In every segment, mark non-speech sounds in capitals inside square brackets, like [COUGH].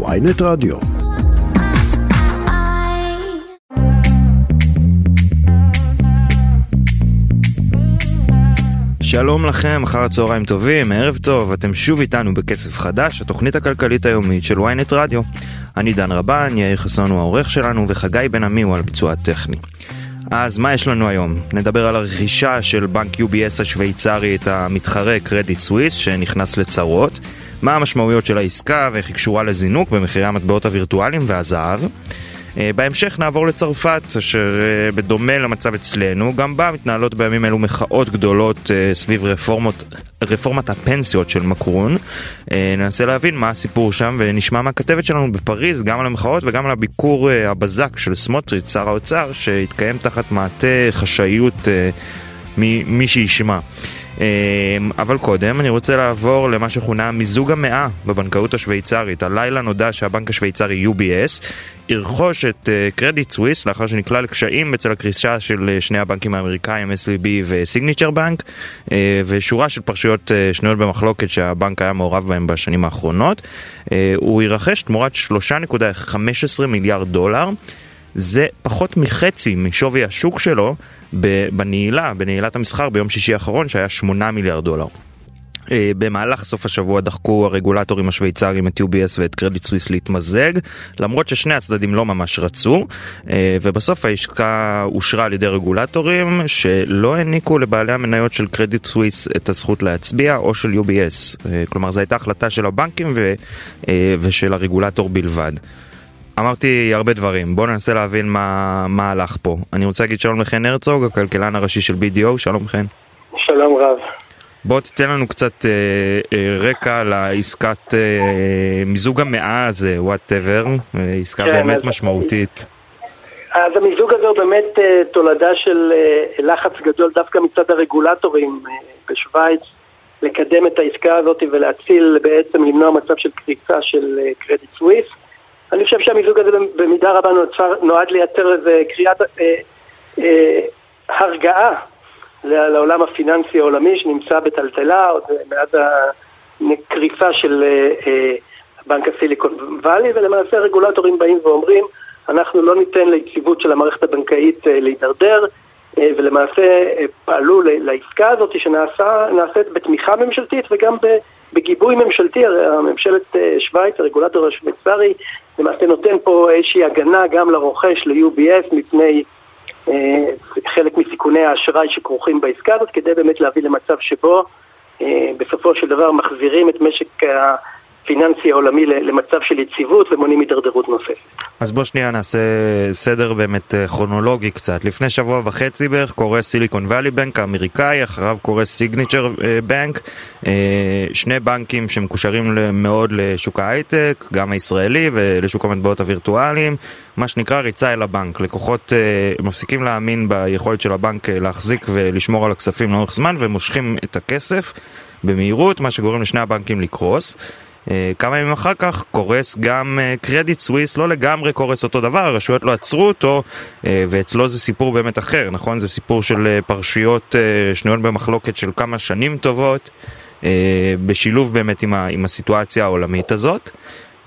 ויינט רדיו. שלום לכם, אחר הצהריים טובים, ערב טוב, אתם שוב איתנו בכסף חדש, התוכנית הכלכלית היומית של ynet רדיו. אני דן רבן, יאיר חסון הוא העורך שלנו, וחגי בן עמי הוא על ביצוע הטכני. אז מה יש לנו היום? נדבר על הרכישה של בנק UBS השוויצרי את המתחרה קרדיט סוויס שנכנס לצרות, מה המשמעויות של העסקה ואיך היא קשורה לזינוק במחירי המטבעות הווירטואליים והזהב. אה, בהמשך נעבור לצרפת, אשר אה, בדומה למצב אצלנו, גם בה מתנהלות בימים אלו מחאות גדולות אה, סביב רפורמות, רפורמת הפנסיות של מקרון. ננסה להבין מה הסיפור שם ונשמע מהכתבת שלנו בפריז גם על המחאות וגם על הביקור הבזק של סמוטריץ', שר האוצר, שהתקיים תחת מעטה חשאיות ממי שישמע. אמ, אבל קודם אני רוצה לעבור למה שכונה מיזוג המאה בבנקאות השוויצרית. הלילה נודע שהבנק השוויצרי UBS ירכוש את קרדיט uh, סוויס לאחר שנקלע לקשיים אצל הקריסה של uh, שני הבנקים האמריקאים SVB וסיגניצ'ר בנק ושורה של פרשיות uh, שנויות במחלוקת שהבנק היה מעורב בהם בשנים האחרונות. הוא ירכש תמורת 3.15 מיליארד דולר. זה פחות מחצי משווי השוק שלו בנעילה, בנעילת המסחר ביום שישי האחרון שהיה 8 מיליארד דולר. אה, במהלך סוף השבוע דחקו הרגולטורים השוויצרים את UBS ואת קרדיט סוויס להתמזג, למרות ששני הצדדים לא ממש רצו, אה, ובסוף העסקה אושרה על ידי רגולטורים שלא העניקו לבעלי המניות של קרדיט סוויס את הזכות להצביע או של UBS. אה, כלומר זו הייתה החלטה של הבנקים ו... ושל הרגולטור בלבד. אמרתי הרבה דברים, בואו ננסה להבין מה, מה הלך פה. אני רוצה להגיד שלום לחן הרצוג, הכלכלן הראשי של BDO, שלום חן. שלום רב. בוא תיתן לנו קצת אה, אה, רקע לעסקת אה, מיזוג המאה הזה, whatever, אה, עסקה כן, באמת אז... משמעותית. אז המיזוג הזה הוא באמת אה, תולדה של אה, לחץ גדול דווקא מצד הרגולטורים אה, בשוויץ לקדם את העסקה הזאת ולהציל, בעצם למנוע מצב של קריסה של אה, קרדיט סוויס. אני חושב שהמיזוג הזה במידה רבה נוצר, נועד לייצר איזה קריאת אה, אה, הרגעה לעולם הפיננסי העולמי שנמצא בטלטלה עוד מאז הקריסה של אה, אה, בנק הסיליקון וואלי ולמעשה הרגולטורים באים ואומרים אנחנו לא ניתן ליציבות של המערכת הבנקאית אה, להידרדר אה, ולמעשה אה, פעלו לעסקה הזאת שנעשית בתמיכה ממשלתית וגם בגיבוי ממשלתי, ממשלת אה, שווייץ, הרגולטור השוויצרי, למעשה נותן פה איזושהי הגנה גם לרוכש, ל-UBS, מפני אה, חלק מסיכוני האשראי שכרוכים בעסקה הזאת, כדי באמת להביא למצב שבו אה, בסופו של דבר מחזירים את משק ה... הפיננסי העולמי למצב של יציבות ומונעים הידרדרות נוספת. אז בוא שנייה נעשה סדר באמת אה, כרונולוגי קצת. לפני שבוע וחצי בערך קורס סיליקון ואלי בנק האמריקאי, אחריו קורס סיגניצ'ר בנק, שני בנקים שמקושרים מאוד לשוק ההייטק, גם הישראלי ולשוק המטבעות הווירטואליים, מה שנקרא ריצה אל הבנק. לקוחות uh, מפסיקים להאמין ביכולת של הבנק uh, להחזיק ולשמור על הכספים לאורך זמן ומושכים את הכסף במהירות, מה שגורם לשני הבנקים לקרוס. Uh, כמה ימים אחר כך קורס גם קרדיט uh, סוויס, לא לגמרי קורס אותו דבר, הרשויות לא עצרו אותו, uh, ואצלו זה סיפור באמת אחר, נכון? זה סיפור של פרשיות שנויות במחלוקת של כמה שנים טובות, בשילוב באמת עם, ה, עם הסיטואציה העולמית הזאת.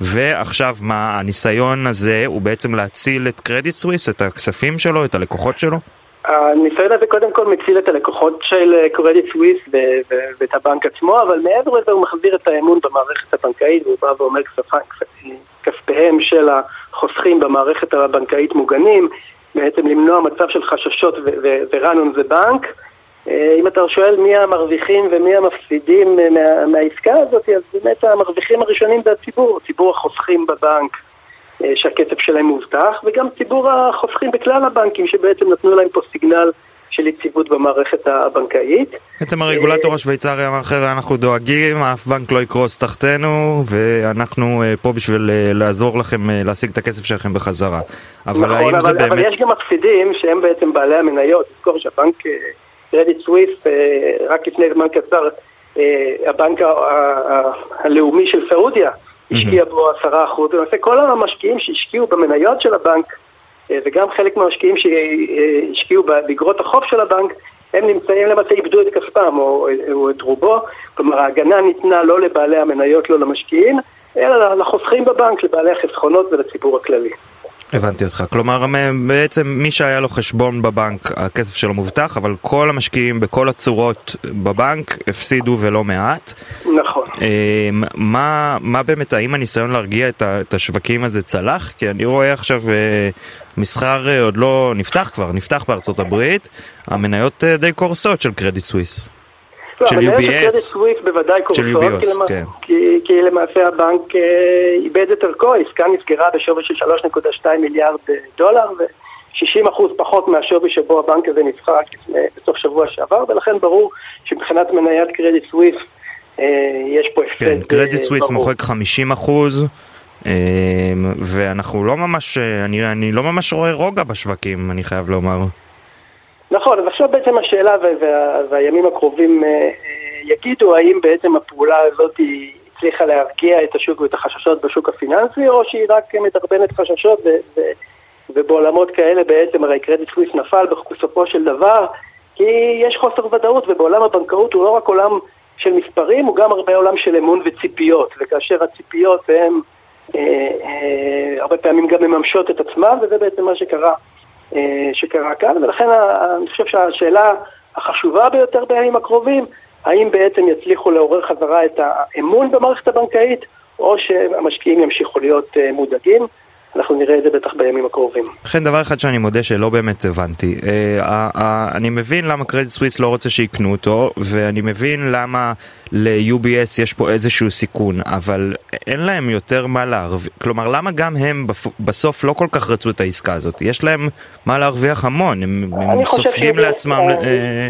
ועכשיו מה, הניסיון הזה הוא בעצם להציל את קרדיט סוויס, את הכספים שלו, את הלקוחות שלו? הניסיון הזה קודם כל מציל את הלקוחות של קרדיט סוויס ואת הבנק עצמו, אבל מעבר לזה הוא מחזיר את האמון במערכת הבנקאית, והוא בא ואומר כספיהם של החוסכים במערכת הבנקאית מוגנים, בעצם למנוע מצב של חששות the bank. אה, אם אתה שואל מי המרוויחים ומי המפסידים אה, מה, מהעסקה הזאת, אז באמת המרוויחים הראשונים זה הציבור, ציבור החוסכים בבנק אה, שהכסף שלהם מובטח, וגם ציבור החוסכים בכלל הבנקים שבעצם נתנו להם פה סיגנל של יציבות במערכת הבנקאית. בעצם הרגולטור השוויצרי אמר חבר'ה אנחנו דואגים, אף בנק לא יקרוס תחתנו ואנחנו פה בשביל לעזור לכם להשיג את הכסף שלכם בחזרה. אבל נכון, האם אבל, זה באמת... אבל יש גם מפסידים שהם בעצם בעלי המניות, תזכור שהבנק קרדיט סוויס, אה, רק לפני זמן קצר, אה, הבנק הלאומי של סעודיה השקיע בו עשרה אחוז. למעשה כל המשקיעים שהשקיעו במניות של הבנק, אה, וגם חלק מהמשקיעים שהשקיעו באגרות החוב של הבנק, הם נמצאים, למעשה איבדו את כספם או, או את רובו, כלומר ההגנה ניתנה לא לבעלי המניות, לא למשקיעים, אלא לחוסכים בבנק, לבעלי החסכונות ולציבור הכללי. הבנתי אותך, כלומר בעצם מי שהיה לו חשבון בבנק הכסף שלו מובטח אבל כל המשקיעים בכל הצורות בבנק הפסידו ולא מעט. נכון. אמ, מה, מה באמת, האם הניסיון להרגיע את השווקים הזה צלח? כי אני רואה עכשיו אה, מסחר אה, עוד לא נפתח כבר, נפתח בארצות הברית, המניות אה, די קורסות של קרדיט סוויס. לא, של UBS, בוודאי קורסות, כי, כן. כי, כי למעשה הבנק אה, איבד את ערכו, העסקה נסגרה בשווי של 3.2 מיליארד אה, דולר ו-60% פחות מהשווי שבו הבנק הזה נצחה רק בסוף שבוע שעבר, ולכן ברור שמבחינת מניית קרדיט סוויפט אה, יש פה הפסד כן, קרדיט סוויס מוחק 50 אחוז. ואנחנו לא ממש, אני, אני לא ממש רואה רוגע בשווקים, אני חייב לומר. נכון, אז עכשיו בעצם השאלה וה, והימים הקרובים אה, יגידו האם בעצם הפעולה הזאת היא הצליחה להרגיע את השוק ואת החששות בשוק הפיננסי, או שהיא רק מדרבנת חששות ו, ו, ובעולמות כאלה בעצם הרי קרדיט סוויס נפל בסופו של דבר, כי יש חוסר ודאות ובעולם הבנקאות הוא לא רק עולם של מספרים, הוא גם הרבה עולם של אמון וציפיות, וכאשר הציפיות הן אה, אה, הרבה פעמים גם מממשות את עצמן, וזה בעצם מה שקרה שקרה כאן, ולכן אני חושב שהשאלה החשובה ביותר בימים הקרובים, האם בעצם יצליחו לעורר חזרה את האמון במערכת הבנקאית, או שהמשקיעים ימשיכו להיות אה, מודאגים. אנחנו נראה את זה בטח בימים הקרובים. לכן דבר אחד שאני מודה שלא באמת הבנתי, אה, אני מבין למה קרדיט סוויס לא רוצה שיקנו אותו, ואני מבין למה ל-UBS יש פה איזשהו סיכון, אבל אין להם יותר מה להרוויח, כלומר למה גם הם בסוף לא כל כך רצו את העסקה הזאת, יש להם מה להרוויח המון, הם, הם סופגים לעצמם... אה,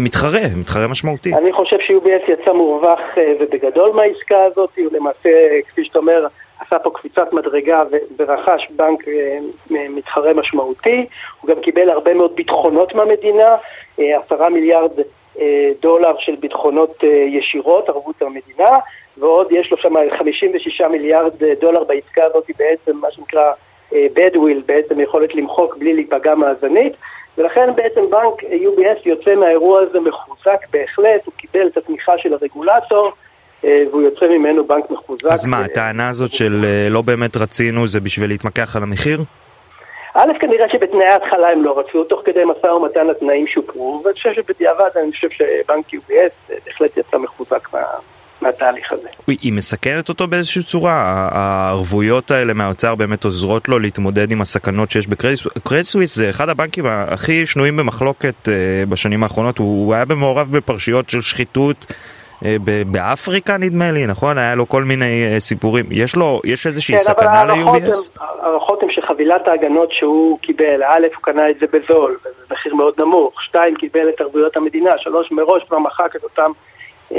מתחרה, מתחרה משמעותי. אני חושב ש-UBS יצא מורווח אה, ובגדול מהעסקה הזאת, הוא למעשה, כפי שאתה אומר, עשה פה קפיצת מדרגה ורכש בנק אה, מתחרה משמעותי, הוא גם קיבל הרבה מאוד ביטחונות מהמדינה, אה, עשרה מיליארד אה, דולר של ביטחונות ישירות, ערבות המדינה, ועוד יש לו שם 56 מיליארד דולר בעסקה הזאת, בעצם מה שנקרא badwill, בעצם יכולת למחוק בלי להיפגע מאזנית. ולכן בעצם בנק UBS יוצא מהאירוע הזה מחוזק בהחלט, הוא קיבל את התמיכה של הרגולטור, והוא יוצא ממנו בנק מחוזק. אז מה, הטענה הזאת של אה, לא באמת רצינו זה בשביל להתמקח על המחיר? א', כנראה שבתנאי ההתחלה הם לא רצו, תוך כדי משא ומתן התנאים שופרו, ואני חושב שבדיעבד אני חושב שבנק UBS אה, בהחלט יצא מחוזק מה... מהתהליך הזה. היא מסכנת אותו באיזושהי צורה? הערבויות האלה מהאוצר באמת עוזרות לו להתמודד עם הסכנות שיש בקרדיט סוויס? זה אחד הבנקים הכי שנויים במחלוקת בשנים האחרונות, הוא היה במעורב בפרשיות של שחיתות אה, באפריקה נדמה לי, נכון? היה לו כל מיני אה, סיפורים. יש לו, יש איזושהי כן, סכנה ל-UBS? הערכות הן שחבילת ההגנות שהוא קיבל, א', הוא קנה את זה בזול, זה מחיר מאוד נמוך, שתיים, קיבל את ערבויות המדינה, שלוש, מראש כבר מחק את אותם 60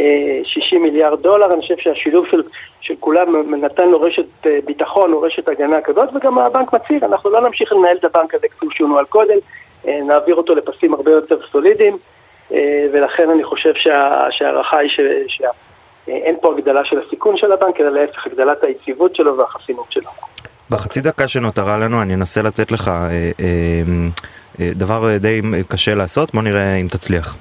אה, מיליארד דולר, אני חושב שהשילוב של, של כולם נתן לו רשת ביטחון או רשת הגנה כזאת, וגם הבנק מצהיר, אנחנו לא נמשיך לנהל את הבנק הזה כפי שהוא נוהל קודם, נעביר אותו לפסים הרבה יותר סולידיים. אה, ולכן אני חושב שההערכה היא שאין פה הגדלה של הסיכון של הבנק, אלא להפך הגדלת היציבות שלו והחסינות שלו. בחצי דקה שנותרה לנו אני אנסה לתת לך אה, אה, דבר די קשה לעשות, בוא נראה אם תצליח.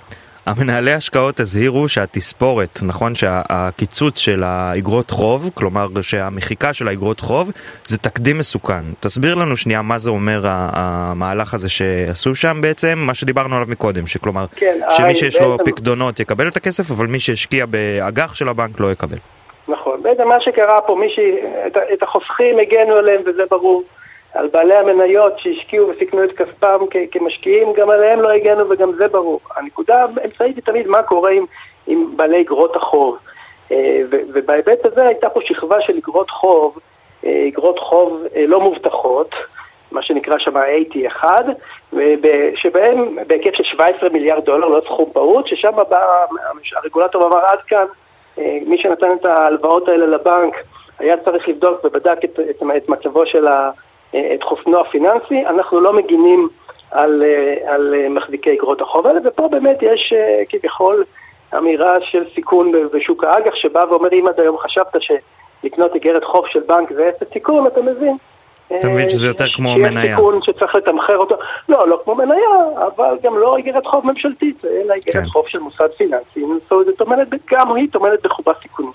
המנהלי השקעות הזהירו שהתספורת, נכון שהקיצוץ של האגרות חוב, כלומר שהמחיקה של האגרות חוב, זה תקדים מסוכן. תסביר לנו שנייה מה זה אומר המהלך הזה שעשו שם בעצם, מה שדיברנו עליו מקודם, שכלומר, כן, שמי שיש לו בעצם... פקדונות יקבל את הכסף, אבל מי שהשקיע באג"ח של הבנק לא יקבל. נכון, בעצם מה שקרה פה, מי ש... את החוסכים הגנו עליהם וזה ברור. על בעלי המניות שהשקיעו וסיכנו את כספם כמשקיעים, גם עליהם לא הגענו וגם זה ברור. הנקודה האמצעית היא תמיד מה קורה עם, עם בעלי אגרות החוב. אה, ובהיבט הזה הייתה פה שכבה של אגרות חוב, אה, אגרות חוב אה, לא מובטחות, מה שנקרא שם ה-AT1, שבהם בהיקף של 17 מיליארד דולר, לא סכום פעוט, ששם בא הרגולטור אמר עד כאן, מי שנתן את ההלוואות האלה לבנק היה צריך לבדוק ובדק את, את, את מצבו של ה... את חוסנו הפיננסי, אנחנו לא מגינים על, אה, על אה, מחזיקי אגרות החוב האלה, ופה באמת יש אה, כביכול אמירה של סיכון בשוק האג"ח, שבא ואומר אם עד היום חשבת שלקנות אגרת חוב של בנק זה אפס סיכון, אתה מבין. אתה מבין שזה יותר כמו מניה. שיש סיכון שצריך לתמחר אותו. לא, לא כמו מניה, אבל גם לא אגרת חוב ממשלתית, אלא אגרת כן. חוב של מוסד פיננסי. זאת אומרת, גם היא טומנת בחובה סיכונים.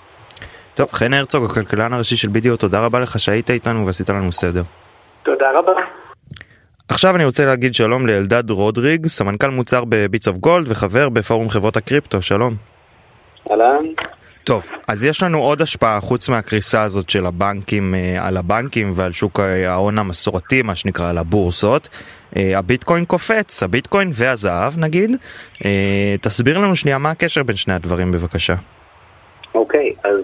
טוב, חן הרצוג, הכלכלן הראשי של בידיו, תודה רבה לך שהיית איתנו ועשית לנו סדר. תודה רבה. עכשיו אני רוצה להגיד שלום לאלדד רודריג, סמנכ"ל מוצר בביטס אוף גולד וחבר בפורום חברות הקריפטו, שלום. אהלן. טוב, אז יש לנו עוד השפעה חוץ מהקריסה הזאת של הבנקים אה, על הבנקים ועל שוק ההון המסורתי, מה שנקרא, על הבורסות. אה, הביטקוין קופץ, הביטקוין והזהב נגיד. אה, תסביר לנו שנייה מה הקשר בין שני הדברים בבקשה. אוקיי, okay, אז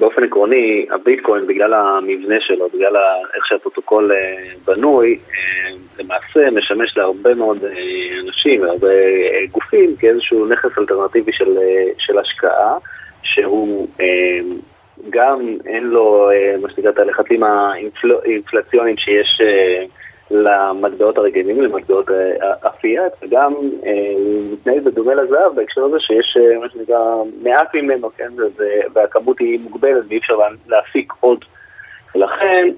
באופן עקרוני, הביטקוין בגלל המבנה שלו, בגלל איך שהפרוטוקול בנוי, למעשה משמש להרבה מאוד אנשים והרבה גופים כאיזשהו נכס אלטרנטיבי של, של השקעה, שהוא גם אין לו מה שנקרא את הלחצים האינפלציוניים שיש למטבעות הרגילים, למטבעות אפיאט, וגם הוא מתנהל בדומה לזהב בהקשר הזה שיש מה שנקרא מעט ממנו, כן, והכמות היא מוגבלת ואי אפשר להפיק עוד. ולכן,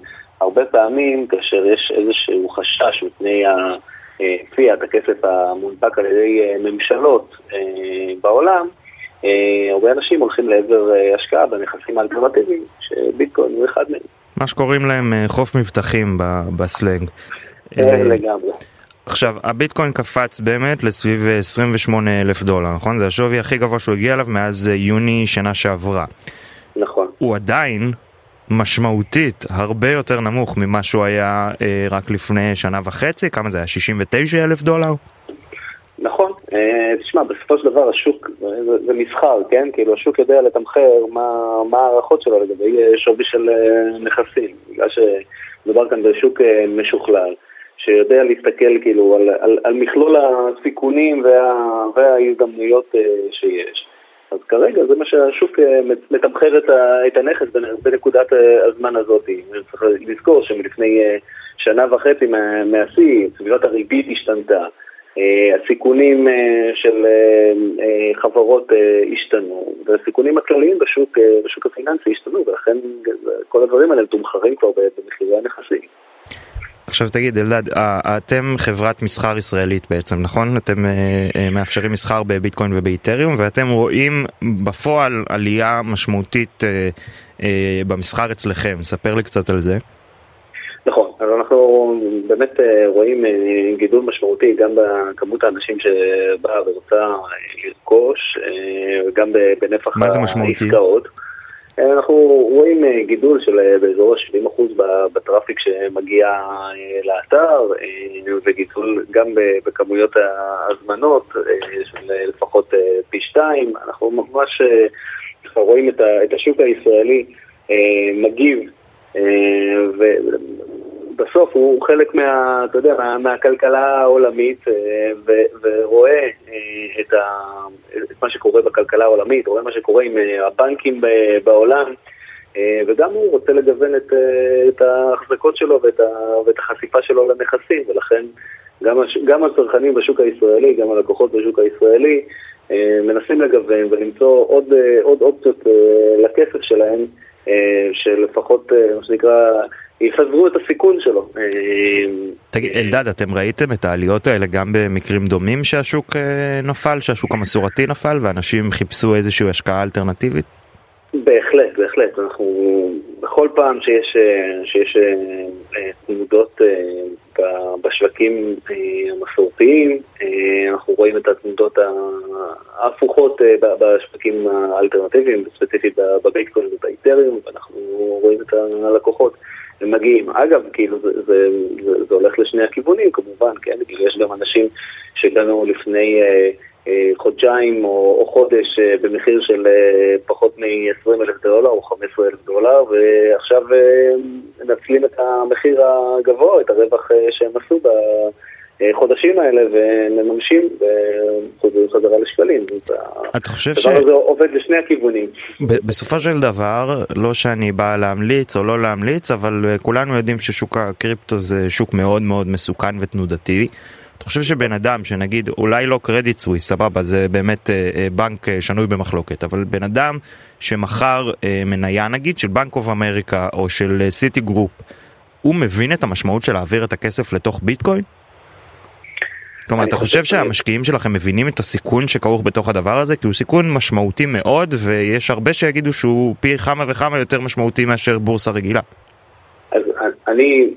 הרבה פעמים כאשר יש איזשהו חשש מפני הפיאט, הכסף המונפק על ידי ממשלות בעולם, הרבה אנשים הולכים לעבר השקעה בנכסים האלטרנטיביים, שביטקוין הוא אחד מהם. מה שקוראים להם חוף מבטחים בסלנג. לגמרי. עכשיו, הביטקוין קפץ באמת לסביב 28 אלף דולר, נכון? זה השווי הכי גבוה שהוא הגיע אליו מאז יוני שנה שעברה. נכון. הוא עדיין משמעותית הרבה יותר נמוך ממה שהוא היה אה, רק לפני שנה וחצי, כמה זה היה? 69 אלף דולר? נכון, אה, תשמע, בסופו של דבר השוק, זה, זה מסחר, כן? כאילו השוק יודע לתמחר מה, מה ההערכות שלו לגבי שווי של אה, נכסים, בגלל שמדובר כאן בשוק אה, משוכלל. שיודע להסתכל כאילו על, על, על מכלול הסיכונים וה, וההזדמנויות שיש. אז כרגע זה מה שהשוק מתמחר את הנכס בנקודת הזמן הזאת. צריך לזכור שמלפני שנה וחצי מהשיא, סביבת הריבית השתנתה. הסיכונים של חברות השתנו, והסיכונים הכלליים בשוק, בשוק הפיננסי השתנו, ולכן כל הדברים האלה תומחרים כבר במחירי הנכסים. עכשיו תגיד אלדד, אתם חברת מסחר ישראלית בעצם, נכון? אתם מאפשרים מסחר בביטקוין ובאיתריום ואתם רואים בפועל עלייה משמעותית במסחר אצלכם, ספר לי קצת על זה. נכון, אז אנחנו באמת רואים גידול משמעותי גם בכמות האנשים שבאה ורוצה לרכוש וגם בנפח העסקאות. מה זה משמעותי? אנחנו רואים גידול של באזור ה-70% בטראפיק שמגיע לאתר וגידול גם בכמויות ההזמנות של לפחות פי שתיים. אנחנו ממש רואים את השוק הישראלי מגיב ובסוף הוא חלק מה, אתה יודע, מה, מהכלכלה העולמית ו, ורואה את, ה, את מה שקורה בכלכלה העולמית, רואה מה שקורה עם הבנקים בעולם וגם הוא רוצה לגוון את, את ההחזקות שלו ואת, ה, ואת החשיפה שלו לנכסים ולכן גם, גם הצרכנים בשוק הישראלי, גם הלקוחות בשוק הישראלי מנסים לגוון ולמצוא עוד, עוד אופציות לכסף שלהם שלפחות, מה שנקרא, יפזרו את הסיכון שלו. תגיד, אלדד, אתם ראיתם את העליות האלה גם במקרים דומים שהשוק נפל, שהשוק המסורתי נפל ואנשים חיפשו איזושהי השקעה אלטרנטיבית? בהחלט, בהחלט. אנחנו, בכל פעם שיש, שיש תנודות בשווקים המסורתיים, אנחנו רואים את התנודות ההפוכות בשווקים האלטרנטיביים, ספציפית בביטקוין ובאיתריום, ואנחנו רואים את הלקוחות. הם מגיעים. אגב, כאילו זה, זה, זה, זה הולך לשני הכיוונים כמובן, כן? כאילו יש גם אנשים שהגענו לפני אה, אה, חודשיים או, או חודש אה, במחיר של אה, פחות מ-20 אלף דולר או 15 אלף דולר, ועכשיו אה, מנצלים את המחיר הגבוה, את הרווח אה, שהם עשו ב... חודשים האלה ומממשים וחוזרים חזרה לשקלים. אתה חושב ש... הדבר הזה עובד לשני הכיוונים. בסופו של דבר, לא שאני בא להמליץ או לא להמליץ, אבל כולנו יודעים ששוק הקריפטו זה שוק מאוד מאוד מסוכן ותנודתי. אתה חושב שבן אדם שנגיד אולי לא קרדיט סוויס, סבבה, זה באמת בנק שנוי במחלוקת, אבל בן אדם שמכר מניה נגיד של בנק אוף אמריקה או של סיטי גרופ, הוא מבין את המשמעות של להעביר את הכסף לתוך ביטקוין? כלומר, אתה חושב שהמשקיעים שלכם מבינים את הסיכון שכרוך בתוך הדבר הזה? כי הוא סיכון משמעותי מאוד, ויש הרבה שיגידו שהוא פי כמה וכמה יותר משמעותי מאשר בורסה רגילה. אז אני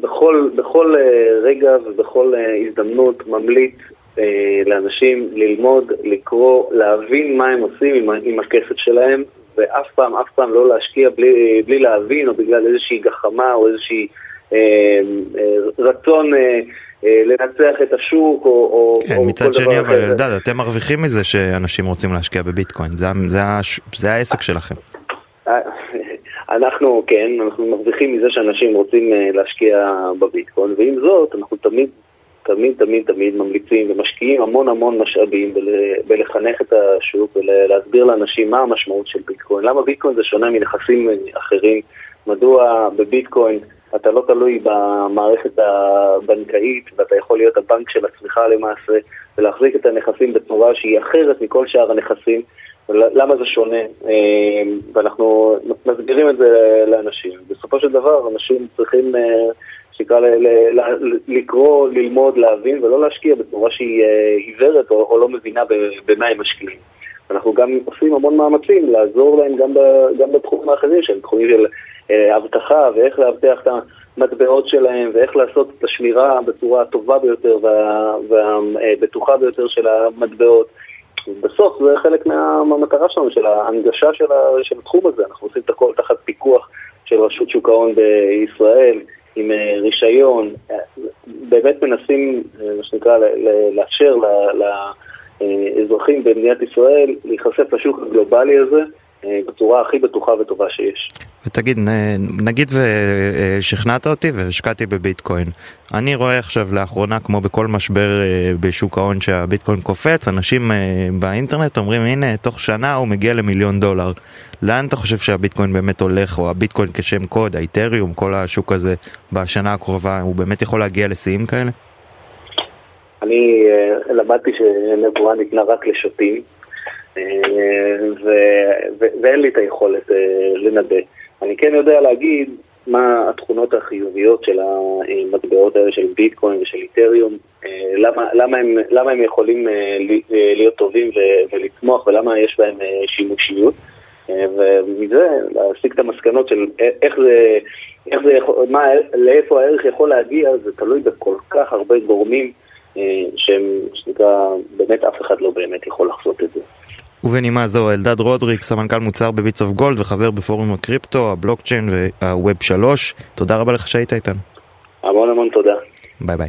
בכל, בכל אה, רגע ובכל אה, הזדמנות ממליץ אה, לאנשים ללמוד, לקרוא, להבין מה הם עושים עם, עם הכסף שלהם, ואף פעם, אף פעם לא להשקיע בלי, בלי להבין, או בגלל איזושהי גחמה או איזושהי אה, אה, רצון אה, אה, לנצח את השוק, או, או, כן, או מצד שני, אבל אלדד, אתם מרוויחים מזה שאנשים רוצים להשקיע בביטקוין, זה, זה, זה העסק שלכם. אה, אנחנו, כן, אנחנו מרוויחים מזה שאנשים רוצים אה, להשקיע בביטקוין, ועם זאת, אנחנו תמיד תמיד תמיד תמיד ממליצים ומשקיעים המון המון משאבים בלחנך את השוק ולהסביר לאנשים מה המשמעות של ביטקוין. למה ביטקוין זה שונה מנכסים אחרים? מדוע בביטקוין אתה לא תלוי במערכת הבנקאית ואתה יכול להיות הבנק של עצמך למעשה ולהחזיק את הנכסים בצורה שהיא אחרת מכל שאר הנכסים. למה זה שונה, אה, ואנחנו מסבירים את זה לאנשים. בסופו של דבר אנשים צריכים אה, שנקרא לקרוא, ללמוד, להבין, ולא להשקיע בצורה שהיא אה, עיוורת או, לא מבינה במה הם משקיעים. אנחנו גם עושים המון מאמצים לעזור להם גם, ב, גם בתחומים האחרים שהם תחומים של אה, אבטחה ואיך לאבטח את המטבעות שלהם ואיך לעשות את השמירה בצורה הטובה ביותר וה, והבטוחה ביותר של המטבעות. בסוף זה חלק מה, מהמטרה שלנו, של ההנגשה של, ה, של התחום הזה. אנחנו עושים את הכל תחת פיקוח של רשות שוק ההון בישראל. עם אה, רישיון, אה, באמת מנסים, מה שנקרא, לאפשר לאזרחים במדינת ישראל להיחשף לשוק הגלובלי הזה בצורה הכי בטוחה וטובה שיש. ותגיד, נגיד ושכנעת אותי והשקעתי בביטקוין. אני רואה עכשיו לאחרונה, כמו בכל משבר בשוק ההון שהביטקוין קופץ, אנשים באינטרנט אומרים, הנה, תוך שנה הוא מגיע למיליון דולר. לאן אתה חושב שהביטקוין באמת הולך, או הביטקוין כשם קוד, האיתריום, כל השוק הזה, בשנה הקרובה, הוא באמת יכול להגיע לשיאים כאלה? אני uh, למדתי שנבואה ניתנה רק לשוטים, uh, ואין לי את היכולת uh, לנבא. אני כן יודע להגיד מה התכונות החיוביות של המטבעות האלה של ביטקוין ושל איתריום, למה, למה, הם, למה הם יכולים להיות טובים ולצמוח ולמה יש בהם שימושיות. ומזה להסיק את המסקנות של איך זה, איך זה יכול, מה, לאיפה הערך יכול להגיע, זה תלוי בכל כך הרבה גורמים אה, שהם, שנקרא, באמת אף אחד לא באמת יכול לחזות את זה. ובנימה זו אלדד רודריק, סמנכ"ל מוצר בביטס אוף גולד וחבר בפורום הקריפטו, הבלוקצ'יין וה Web 3, תודה רבה לך שהיית איתנו. המון המון תודה. ביי ביי.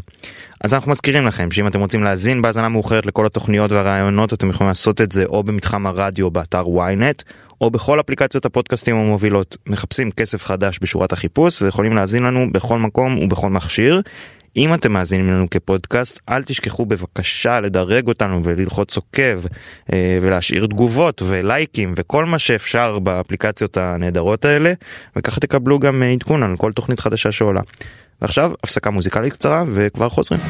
אז אנחנו מזכירים לכם שאם אתם רוצים להאזין בהאזנה מאוחרת לכל התוכניות והרעיונות אתם יכולים לעשות את זה או במתחם הרדיו באתר ynet או בכל אפליקציות הפודקאסטים המובילות. מחפשים כסף חדש בשורת החיפוש ויכולים להאזין לנו בכל מקום ובכל מכשיר. אם אתם מאזינים לנו כפודקאסט אל תשכחו בבקשה לדרג אותנו וללחוץ עוקב אה, ולהשאיר תגובות ולייקים וכל מה שאפשר באפליקציות הנהדרות האלה וככה תקבלו גם עדכון על כל תוכנית חדשה שעולה. ועכשיו הפסקה מוזיקלית קצרה וכבר חוזרים.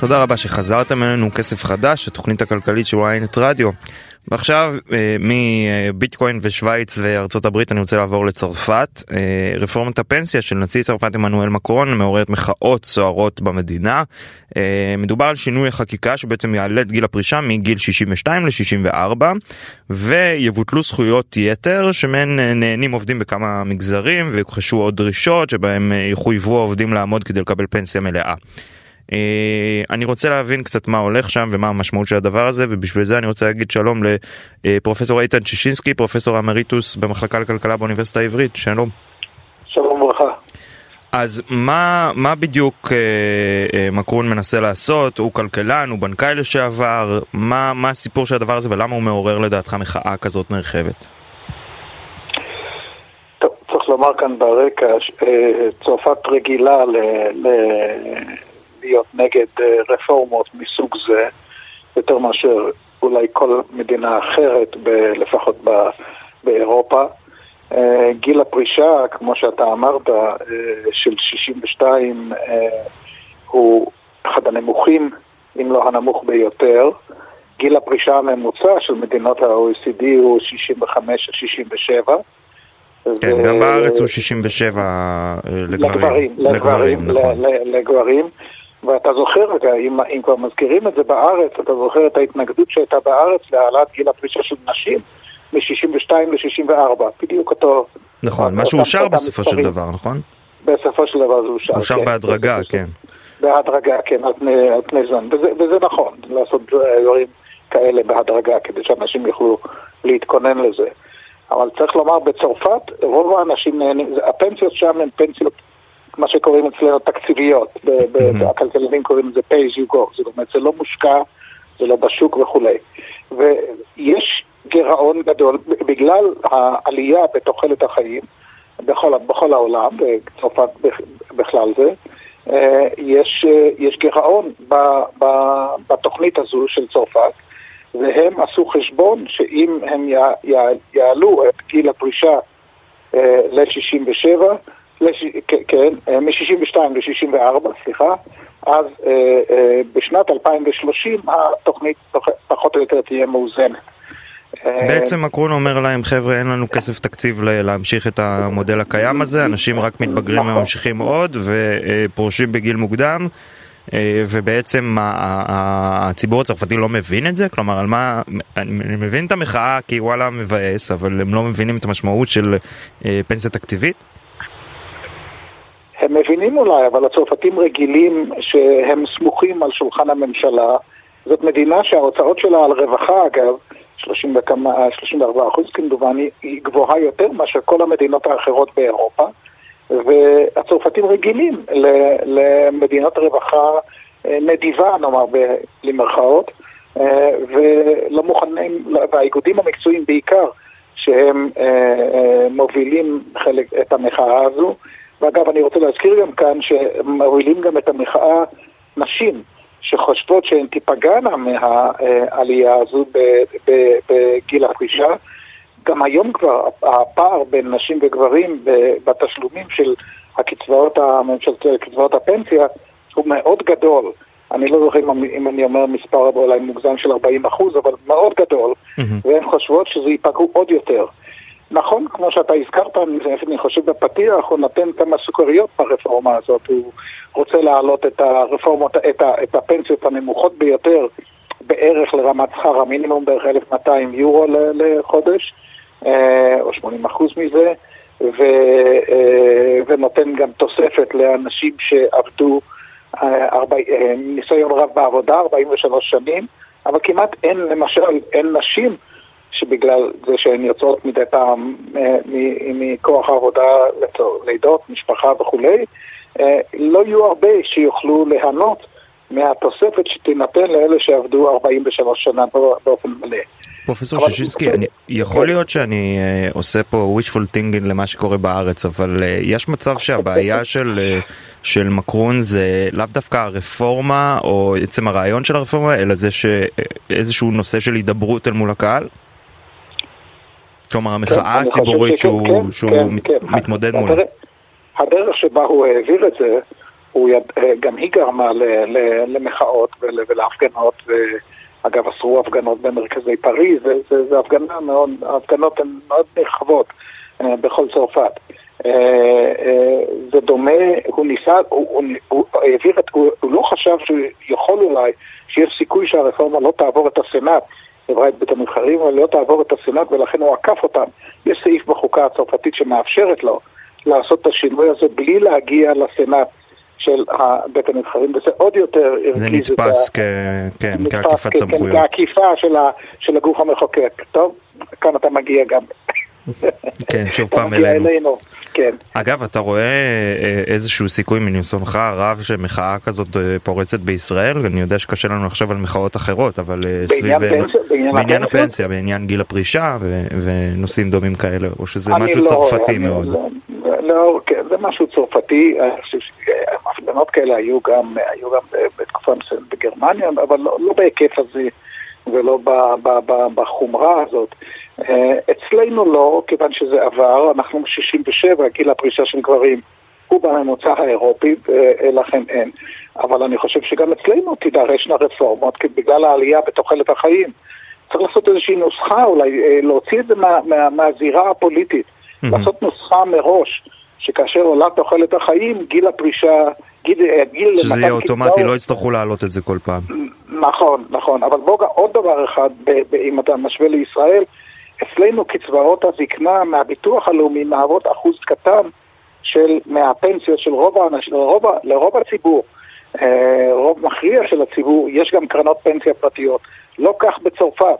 תודה רבה שחזרתם אלינו כסף חדש, התוכנית הכלכלית של ynet רדיו. ועכשיו אה, מביטקוין ושוויץ וארצות הברית אני רוצה לעבור לצרפת. אה, רפורמת הפנסיה של נשיא צרפת עמנואל מקרון מעוררת מחאות סוערות במדינה. אה, מדובר על שינוי החקיקה שבעצם יעלה את גיל הפרישה מגיל 62 ל-64 ויבוטלו זכויות יתר שמהן נהנים עובדים בכמה מגזרים ויוכחשו עוד דרישות שבהם יחויבו העובדים לעמוד כדי לקבל פנסיה מלאה. אה, אני רוצה להבין קצת מה הולך שם ומה המשמעות של הדבר הזה ובשביל זה אני רוצה להגיד שלום לפרופסור איתן שישינסקי פרופסור אמריטוס במחלקה לכלכלה באוניברסיטה העברית שלום. שלום וברכה. אז מה מה בדיוק אה, אה, מקרון מנסה לעשות הוא כלכלן הוא בנקאי לשעבר מה מה הסיפור של הדבר הזה ולמה הוא מעורר לדעתך מחאה כזאת נרחבת. צריך לומר כאן ברקע, אה, צרפת רגילה ל, ל, להיות נגד אה, רפורמות מסוג זה, יותר מאשר אולי כל מדינה אחרת, ב- לפחות ב- באירופה. אה, גיל הפרישה, כמו שאתה אמרת, אה, של 62 הוא אחד הנמוכים, אם לא הנמוך ביותר. גיל הפרישה הממוצע של מדינות ה-OECD הוא 65 67. כן, ו... גם בארץ הוא 67 לגברים. לגברים, לגברים, נכון. לגברים. ואתה זוכר, אם, אם כבר מזכירים את זה בארץ, אתה זוכר את ההתנגדות שהייתה בארץ להעלאת גיל הפרישה של נשים מ-62 ל-64, בדיוק אותו... נכון, מה שאושר בסופו של דבר, נכון? בסופו של דבר זה אושר. אושר כן, בהדרגה, כן. בהדרגה, כן, על פני, על פני זמן, וזה, וזה נכון, לעשות דברים כאלה בהדרגה, כדי שאנשים יוכלו להתכונן לזה. אבל צריך לומר, בצרפת רוב האנשים נהנים, הפנסיות שם הן פנסיות, מה שקוראים אצלנו תקציביות, mm-hmm. הכלכלנים קוראים לזה pay as you go, זאת אומרת זה לא מושקע, זה לא בשוק וכולי. ויש גירעון גדול בגלל העלייה בתוחלת החיים בכל, בכל העולם, בצרפת בכלל זה, אה, יש, אה, יש גירעון ב, ב, בתוכנית הזו של צרפת, והם עשו חשבון שאם הם יעלו את גיל הפרישה אה, ל-67, לש... כן, אה, מ-62 ל-64, סליחה, אז אה, אה, בשנת 2030 התוכנית פחות או יותר תהיה מאוזנת. אה, בעצם מקרון אומר להם, חבר'ה, אין לנו כסף תקציב להמשיך את המודל הקיים הזה, אנשים רק מתבגרים נכון. וממשיכים עוד ופורשים אה, בגיל מוקדם, ובעצם הציבור הצרפתי לא מבין את זה? כלומר, על מה... אני מבין את המחאה כי וואלה מבאס, אבל הם לא מבינים את המשמעות של פנסיה תקציבית? הם מבינים אולי, אבל הצרפתים רגילים שהם סמוכים על שולחן הממשלה. זאת מדינה שההוצאות שלה על רווחה, אגב, 30 וכמה, 34 אחוז כמדומני, היא גבוהה יותר מאשר כל המדינות האחרות באירופה. והצרפתים רגילים למדינת רווחה אה, נדיבה, נאמר, למרכאות, אה, ולא מוכנים, והאיגודים המקצועיים בעיקר, שהם אה, מובילים חלק, את המחאה הזו. ואגב, אני רוצה להזכיר גם כאן שמובילים גם את המחאה נשים, שחושבות שהן תיפגענה מהעלייה הזו בגיל הפרישה. גם היום כבר הפער בין נשים וגברים בתשלומים של הקצבאות הממשלתיות, קצבאות הפנסיה, הוא מאוד גדול. אני לא זוכר אם אני אומר מספר אולי מוגזם של 40 אחוז, אבל מאוד גדול, mm-hmm. והן חושבות שזה ייפגעו עוד יותר. נכון, כמו שאתה הזכרת, אני חושב בפתיח, הוא נותן כמה סוכריות ברפורמה הזאת, הוא רוצה להעלות את הרפורמות, את, ה, את הפנסיות הנמוכות ביותר בערך לרמת שכר המינימום, בערך 1,200 יורו לחודש, אה, או 80 אחוז מזה, ו, אה, ונותן גם תוספת לאנשים שעבדו אה, ניסיון רב בעבודה, 43 שנים, אבל כמעט אין, למשל, אין נשים שבגלל זה שהן יוצאות מדי פעם מכוח העבודה לידות, משפחה וכולי, לא יהיו הרבה שיוכלו ליהנות מהתוספת שתינתן לאלה שעבדו 43 שנה באופן מלא. פרופסור שישינסקי, יכול להיות שאני uh, עושה פה wishful thinking למה שקורה בארץ, אבל uh, יש מצב שהבעיה [LAUGHS] של, uh, של מקרון זה לאו דווקא הרפורמה או עצם הרעיון של הרפורמה, אלא זה שאיזשהו נושא של הידברות אל מול הקהל? כלומר המחאה כן, הציבורית שהוא, כן, שהוא כן, מת, כן. מתמודד מולה. הדרך שבה הוא העביר את זה, יד, גם היא גרמה ל, ל, למחאות ול, ולהפגנות. ו... אגב, אסרו הפגנות במרכזי פריז, זה הפגנה מאוד, ההפגנות הן מאוד נרחבות אה, בכל צרפת. אה, אה, זה דומה, הוא ניסה, הוא, הוא, הוא העביר את, הוא, הוא לא חשב שהוא יכול אולי, שיש סיכוי שהרפורמה לא תעבור את הסנאט, עברה את בית הנבחרים, אבל לא תעבור את הסנאט ולכן הוא עקף אותם. יש סעיף בחוקה הצרפתית שמאפשרת לו לעשות את השינוי הזה בלי להגיע לסנאט. של בית הנבחרים, וזה עוד יותר זה נתפס כ... כן, כעקיפת סמכויות. כעקיפה של, ה... של הגוף המחוקק. טוב, כאן אתה מגיע גם. כן, שוב פעם אלינו. אלינו. כן. אגב, אתה רואה אה, איזשהו סיכוי מניסיונך הרב שמחאה כזאת אה, פורצת בישראל? אני יודע שקשה לנו לחשוב על מחאות אחרות, אבל אה, סביב... בעניין הפנסיה, בעניין גיל הפרישה ונושאים דומים כאלה, או שזה משהו לא, צרפתי מאוד. לא, כן, זה משהו צרפתי, אני חושב שהפגנות כאלה היו גם, בתקופה מסוימת בגרמניה, אבל לא, לא בהיקף הזה ולא בחומרה הזאת. אה, אצלנו לא, כיוון שזה עבר, אנחנו ב-67, גיל הפרישה של גברים הוא בממוצע האירופי, ולכן אין. אבל אני חושב שגם אצלנו תידרשנה רפורמות, כי בגלל העלייה בתוחלת החיים. צריך לעשות איזושהי נוסחה, אולי אה, להוציא את זה מה, מה, מהזירה הפוליטית. Mm-hmm. לעשות נוסחה מראש, שכאשר עולה תוחלת החיים, גיל הפרישה גיל, גיל שזה יהיה אוטומטי, לא יצטרכו להעלות את זה כל פעם. נכון, נכון, אבל בוא, עוד דבר אחד, ב, ב, אם אתה משווה לישראל, אצלנו קצבאות הזקנה מהביטוח הלאומי מהוות אחוז קטן של, מהפנסיות של רוב האנשים, לרוב, לרוב הציבור, אה, רוב מכריע של הציבור, יש גם קרנות פנסיה פרטיות. לא כך בצרפת.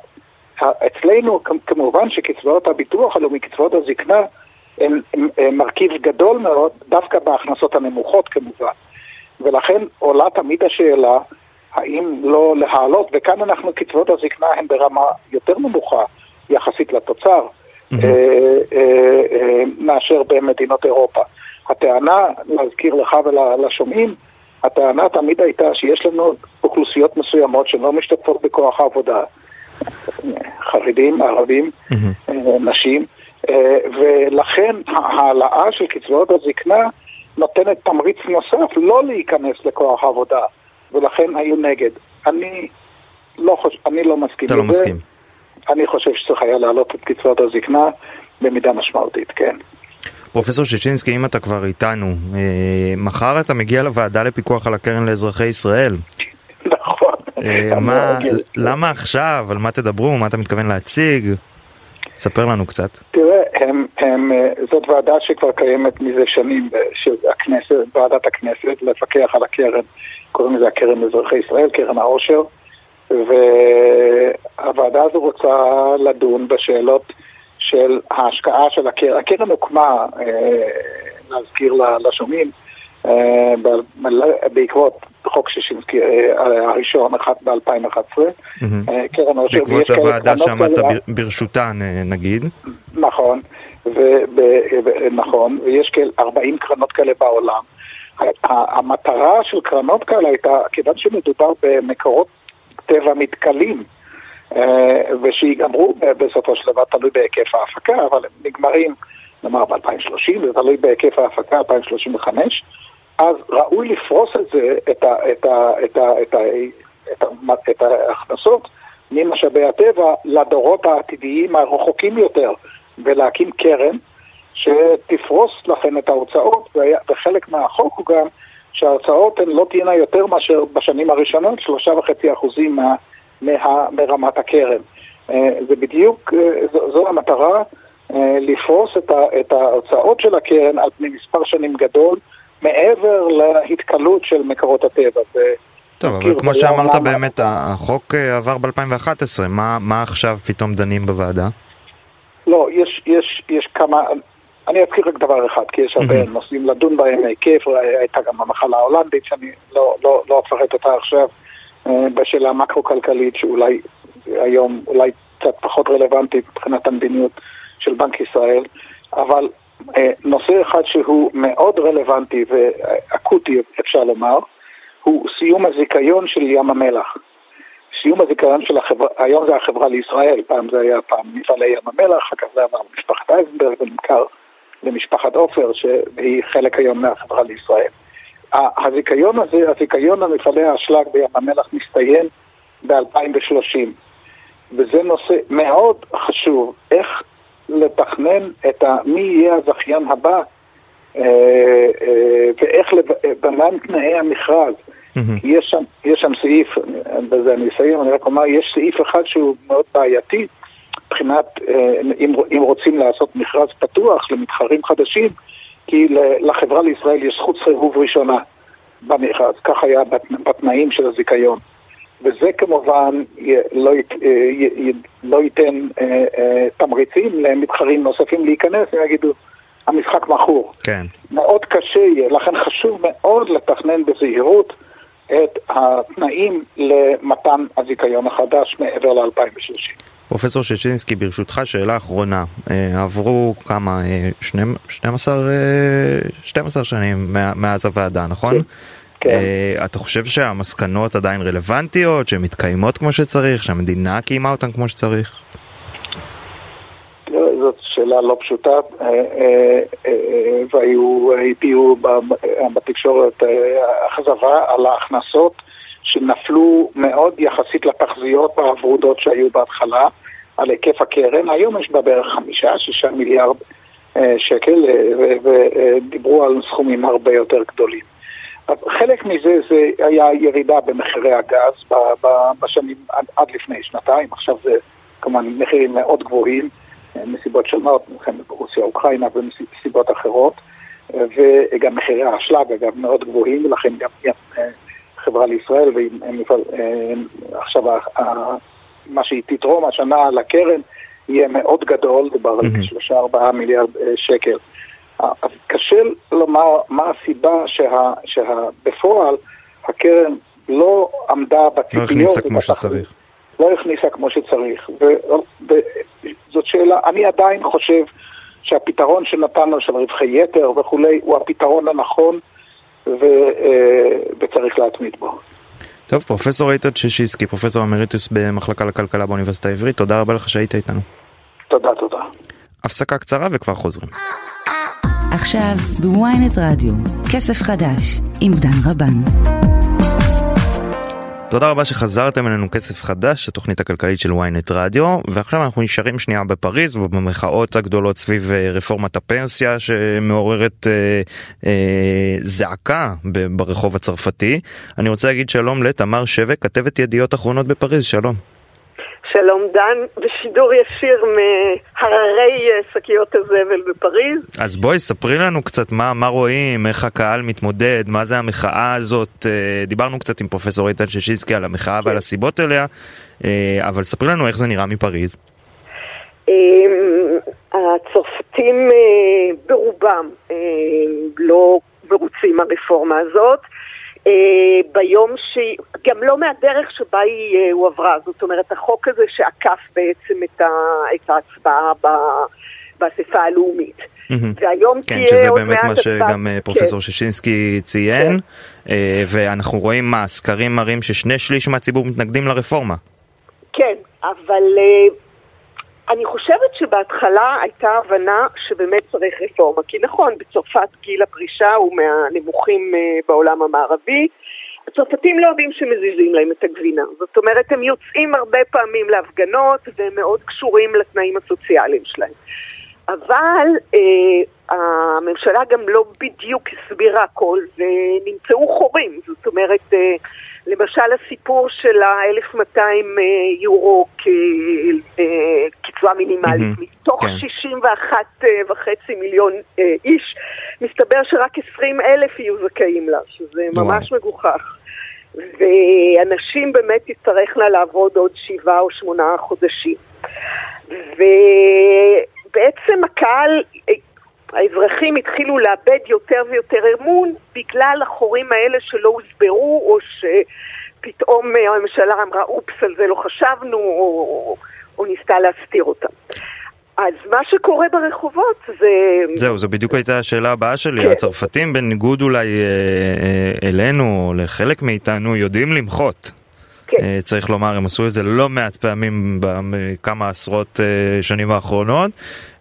אצלנו כמובן שקצבאות הביטוח הלאומי, קצבאות הזקנה, הן מרכיב גדול מאוד, דווקא בהכנסות הנמוכות כמובן. ולכן עולה תמיד השאלה האם לא להעלות, וכאן אנחנו, קצבאות הזקנה הן ברמה יותר נמוכה יחסית לתוצר mm-hmm. מאשר במדינות אירופה. הטענה, להזכיר לך ולשומעים, הטענה תמיד הייתה שיש לנו אוכלוסיות מסוימות שלא משתתפות בכוח העבודה, חרדים, ערבים. נשים, ולכן העלאה של קצבאות הזקנה נותנת תמריץ נוסף לא להיכנס לכוח העבודה, ולכן היו נגד. אני לא, חוש... אני לא מסכים אתה לא מסכים. אני חושב שצריך היה להעלות את קצבאות הזקנה במידה משמעותית, כן. פרופסור ששינסקי, אם אתה כבר איתנו, אה, מחר אתה מגיע לוועדה לפיקוח על הקרן לאזרחי ישראל. נכון. אה, מה, למה עכשיו? על מה תדברו? מה אתה מתכוון להציג? ספר לנו קצת. תראה, הם, הם, אה, זאת ועדה שכבר קיימת מזה שנים, של הכנסת, ועדת הכנסת, לפקח על הקרן, קוראים לזה הקרן לאזרחי ישראל, קרן העושר, והוועדה הזו רוצה לדון בשאלות של ההשקעה של הקרן. הקרן הוקמה, אה, להזכיר לשומעים, אה, בעקבות חוק שישינסקי אה, הראשון, אחד ב-2011, קרן עושר. בעקבות הוועדה שעמדת ברשותה, נגיד. נכון, נכון, ויש כ-40 קרנות כאלה בעולם. המטרה של קרנות כאלה הייתה, כיוון שמדובר במקורות טבע מתכלים, אה, ושיגמרו בסופו של דבר, תלוי בהיקף ההפקה, אבל הם נגמרים, נאמר ב-2030, זה תלוי בהיקף ההפקה, 2035, אז ראוי לפרוס את זה, את, ה, את, ה, את, ה, את, ה, את, ה, את ההכנסות ממשאבי הטבע לדורות העתידיים הרחוקים יותר, ולהקים קרן שתפרוס לכם את ההוצאות, וחלק מהחוק הוא גם שההוצאות הן לא תהיינה יותר מאשר בשנים הראשונות, שלושה וחצי אחוזים מה... מה, מרמת הקרן. אה, זה בדיוק, אה, זו, זו המטרה, אה, לפרוס את, ה, את ההוצאות של הקרן על פני מספר שנים גדול, מעבר להתקלות של מקורות הטבע. טוב, אבל כמו שאמרת למה... באמת, החוק עבר ב-2011, מה, מה עכשיו פתאום דנים בוועדה? לא, יש, יש, יש כמה, אני אזכיר רק דבר אחד, כי יש הרבה נושאים לדון בהם, היקף, הייתה גם המחלה ההולנדית, שאני לא, לא, לא אפרט אותה עכשיו. אה, בשאלה המקרו-כלכלית שאולי היום אולי קצת פחות רלוונטית מבחינת המדיניות של בנק ישראל, אבל אה, נושא אחד שהוא מאוד רלוונטי ואקוטי אפשר לומר, הוא סיום הזיכיון של ים המלח. סיום הזיכיון של החברה, היום זה החברה לישראל, פעם זה היה פעם מפעלי ים המלח, אחר כך זה עבר למשפחת אייזנברג ונמכר למשפחת עופר, שהיא חלק היום מהחברה לישראל. הזיכיון הזה, הזיכיון למפעלי האשלג בים המלח מסתיים ב-2030 וזה נושא מאוד חשוב, איך לתכנן את ה... מי יהיה הזכיין הבא אה, אה, ואיך, במהם תנאי המכרז. Mm-hmm. יש, שם, יש שם סעיף, בזה אני אסיים, אני רק אומר, יש סעיף אחד שהוא מאוד בעייתי מבחינת, אה, אם, אם רוצים לעשות מכרז פתוח למתחרים חדשים, כי לחברה לישראל יש זכות סירוב ראשונה במכרז, כך היה בתנאים של הזיכיון. וזה כמובן לא, אה, לא ייתן אה, תמריצים למתחרים נוספים להיכנס, הם יגידו, המשחק מכור. כן. מאוד קשה יהיה, לכן חשוב מאוד לתכנן בזהירות את התנאים למתן הזיכיון החדש מעבר ל-2030. פרופסור ששינסקי, ברשותך שאלה אחרונה. אה, עברו כמה, 12, אה, 12 אה, שנים מאז הוועדה, נכון? כן. אתה חושב שהמסקנות עדיין רלוונטיות, שהן מתקיימות כמו שצריך, שהמדינה קיימה אותן כמו שצריך? זאת שאלה לא פשוטה, והיו, הביעו בתקשורת אכזבה על ההכנסות שנפלו מאוד יחסית לתחזיות הוורודות שהיו בהתחלה. על היקף הקרן, היום יש בה בערך חמישה, שישה מיליארד אה, שקל, אה, ודיברו על סכומים הרבה יותר גדולים. חלק מזה זה היה ירידה במחירי הגז בשנים עד, עד לפני שנתיים, עכשיו זה כמובן מחירים מאוד גבוהים מסיבות שונות, מלחמת רוסיה-אוקראינה ומסיבות אחרות, וגם מחירי האשלג אגב מאוד גבוהים, ולכן גם חברה לישראל, ועכשיו מה שהיא תתרום השנה לקרן יהיה מאוד גדול, דובר על שלושה ארבעה מיליארד שקל. אז קשה לומר מה הסיבה שבפועל הקרן לא עמדה בציפיות. לא הכניסה כמו שצריך. לא הכניסה כמו שצריך. וזאת שאלה, אני עדיין חושב שהפתרון שנתנו של רווחי יתר וכולי הוא הפתרון הנכון ו, וצריך להתמיד בו. טוב, פרופסור איתן ששיסקי, פרופסור אמריטוס במחלקה לכלכלה באוניברסיטה העברית, תודה רבה לך שהיית איתנו. תודה, תודה. הפסקה קצרה וכבר חוזרים. עכשיו בוויינט רדיו, כסף חדש עם דן רבן. תודה רבה שחזרתם אלינו כסף חדש, התוכנית הכלכלית של ynet רדיו, ועכשיו אנחנו נשארים שנייה בפריז ובמחאות הגדולות סביב אה, רפורמת הפנסיה שמעוררת אה, אה, זעקה ברחוב הצרפתי. אני רוצה להגיד שלום לתמר שבק, כתבת ידיעות אחרונות בפריז, שלום. שלום דן, בשידור ישיר מהררי אה, שקיות הזבל בפריז. אז בואי ספרי לנו קצת מה, מה רואים, איך הקהל מתמודד, מה זה המחאה הזאת. אה, דיברנו קצת עם פרופסור איתן ששינסקי על המחאה ועל הסיבות אליה, אה, אבל ספרי לנו איך זה נראה מפריז. הצרפתים ברובם לא מרוצים מהרפורמה הזאת. אה, ביום שהיא, גם לא מהדרך שבה היא אה, הועברה, זאת אומרת החוק הזה שעקף בעצם את, ה, את ההצבעה ב, באספה הלאומית. והיום כן, תהיה שזה באמת מה שגם אה, פרופסור כן. ששינסקי ציין, כן. ואנחנו רואים מה, סקרים מראים ששני שליש מהציבור מתנגדים לרפורמה. כן, אבל אני חושבת שבהתחלה הייתה הבנה שבאמת צריך רפורמה, כי נכון, בצרפת גיל הפרישה הוא מהנמוכים אה, בעולם המערבי. הצרפתים לא יודעים שמזיזים להם את הגבינה, זאת אומרת הם יוצאים הרבה פעמים להפגנות והם מאוד קשורים לתנאים הסוציאליים שלהם. אבל אה, הממשלה גם לא בדיוק הסבירה הכל ונמצאו חורים, זאת אומרת אה, למשל הסיפור של ה-1200 אה, יורו כקצבה אה, מינימלית, mm-hmm. מתוך כן. 61 אה, וחצי מיליון איש, מסתבר שרק 20 אלף יהיו זכאים לה, שזה ממש וואו. מגוחך. ואנשים באמת תצטרכנה לעבוד עוד שבעה או שמונה חודשים. ובעצם הקהל האזרחים התחילו לאבד יותר ויותר אמון בגלל החורים האלה שלא הוסברו, או שפתאום הממשלה אמרה, אופס, על זה לא חשבנו, או, או ניסתה להסתיר אותם. אז מה שקורה ברחובות זה... זהו, זו בדיוק הייתה השאלה הבאה שלי. כן. הצרפתים, בניגוד אולי אה, אה, אלינו, או לחלק מאיתנו, יודעים למחות. כן. אה, צריך לומר, הם עשו את זה לא מעט פעמים בכמה עשרות אה, שנים האחרונות.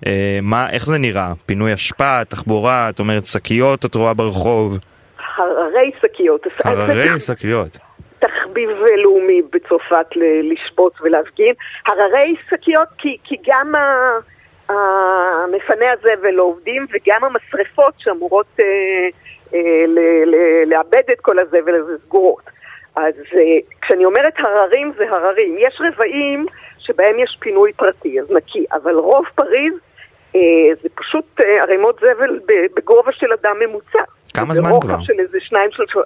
אה, מה, איך זה נראה? פינוי אשפה, תחבורה, את אומרת שקיות את רואה ברחוב? הררי שקיות. הררי שקיות. תחביב לאומי בצרפת לשבות ולהפגין. הררי שקיות כי, כי גם המפני הזבל לא עובדים וגם המשרפות שאמורות אה, אה, לאבד את כל הזבל הזה סגורות. אז uh, כשאני אומרת הררים זה הררים. יש רבעים שבהם יש פינוי פרטי, אז נקי, אבל רוב פריז uh, זה פשוט uh, ערימות זבל בגובה של אדם ממוצע. כמה זמן כבר? של איזה שניים, שלושה,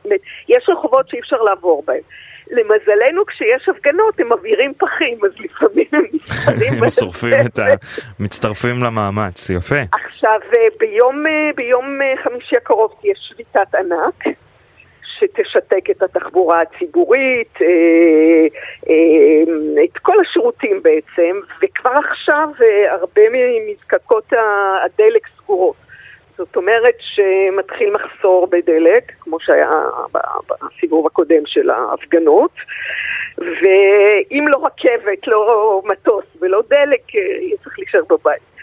יש רחובות שאי אפשר לעבור בהם. למזלנו כשיש הפגנות הם מבעירים פחים, אז לפעמים הם נפרדים. [LAUGHS] הם שורפים את ה... מצטרפים למאמץ, יפה. עכשיו, ביום, ביום חמישי הקרוב תהיה שביתת ענק. שתשתק את התחבורה הציבורית, אה, אה, את כל השירותים בעצם, וכבר עכשיו אה, הרבה ממזקקות הדלק סגורות. זאת אומרת שמתחיל מחסור בדלק, כמו שהיה בסיבוב הקודם של ההפגנות, ואם לא רכבת, לא מטוס ולא דלק, צריך להישאר בבית.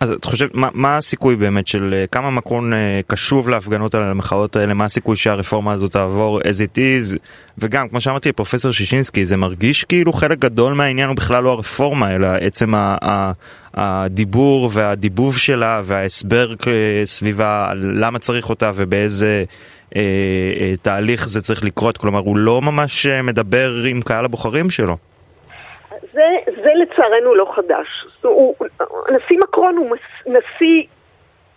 אז את חושבת, מה, מה הסיכוי באמת של אה, כמה מקרון אה, קשוב להפגנות האלה, למחאות האלה, מה הסיכוי שהרפורמה הזאת תעבור as it is, וגם כמו שאמרתי פרופסור שישינסקי זה מרגיש כאילו חלק גדול מהעניין הוא בכלל לא הרפורמה אלא עצם ה, ה, הדיבור והדיבוב שלה וההסבר סביבה למה צריך אותה ובאיזה אה, אה, תהליך זה צריך לקרות, כלומר הוא לא ממש אה, מדבר עם קהל הבוחרים שלו. זה, זה לצערנו לא חדש. הוא, הנשיא מקרון הוא נשיא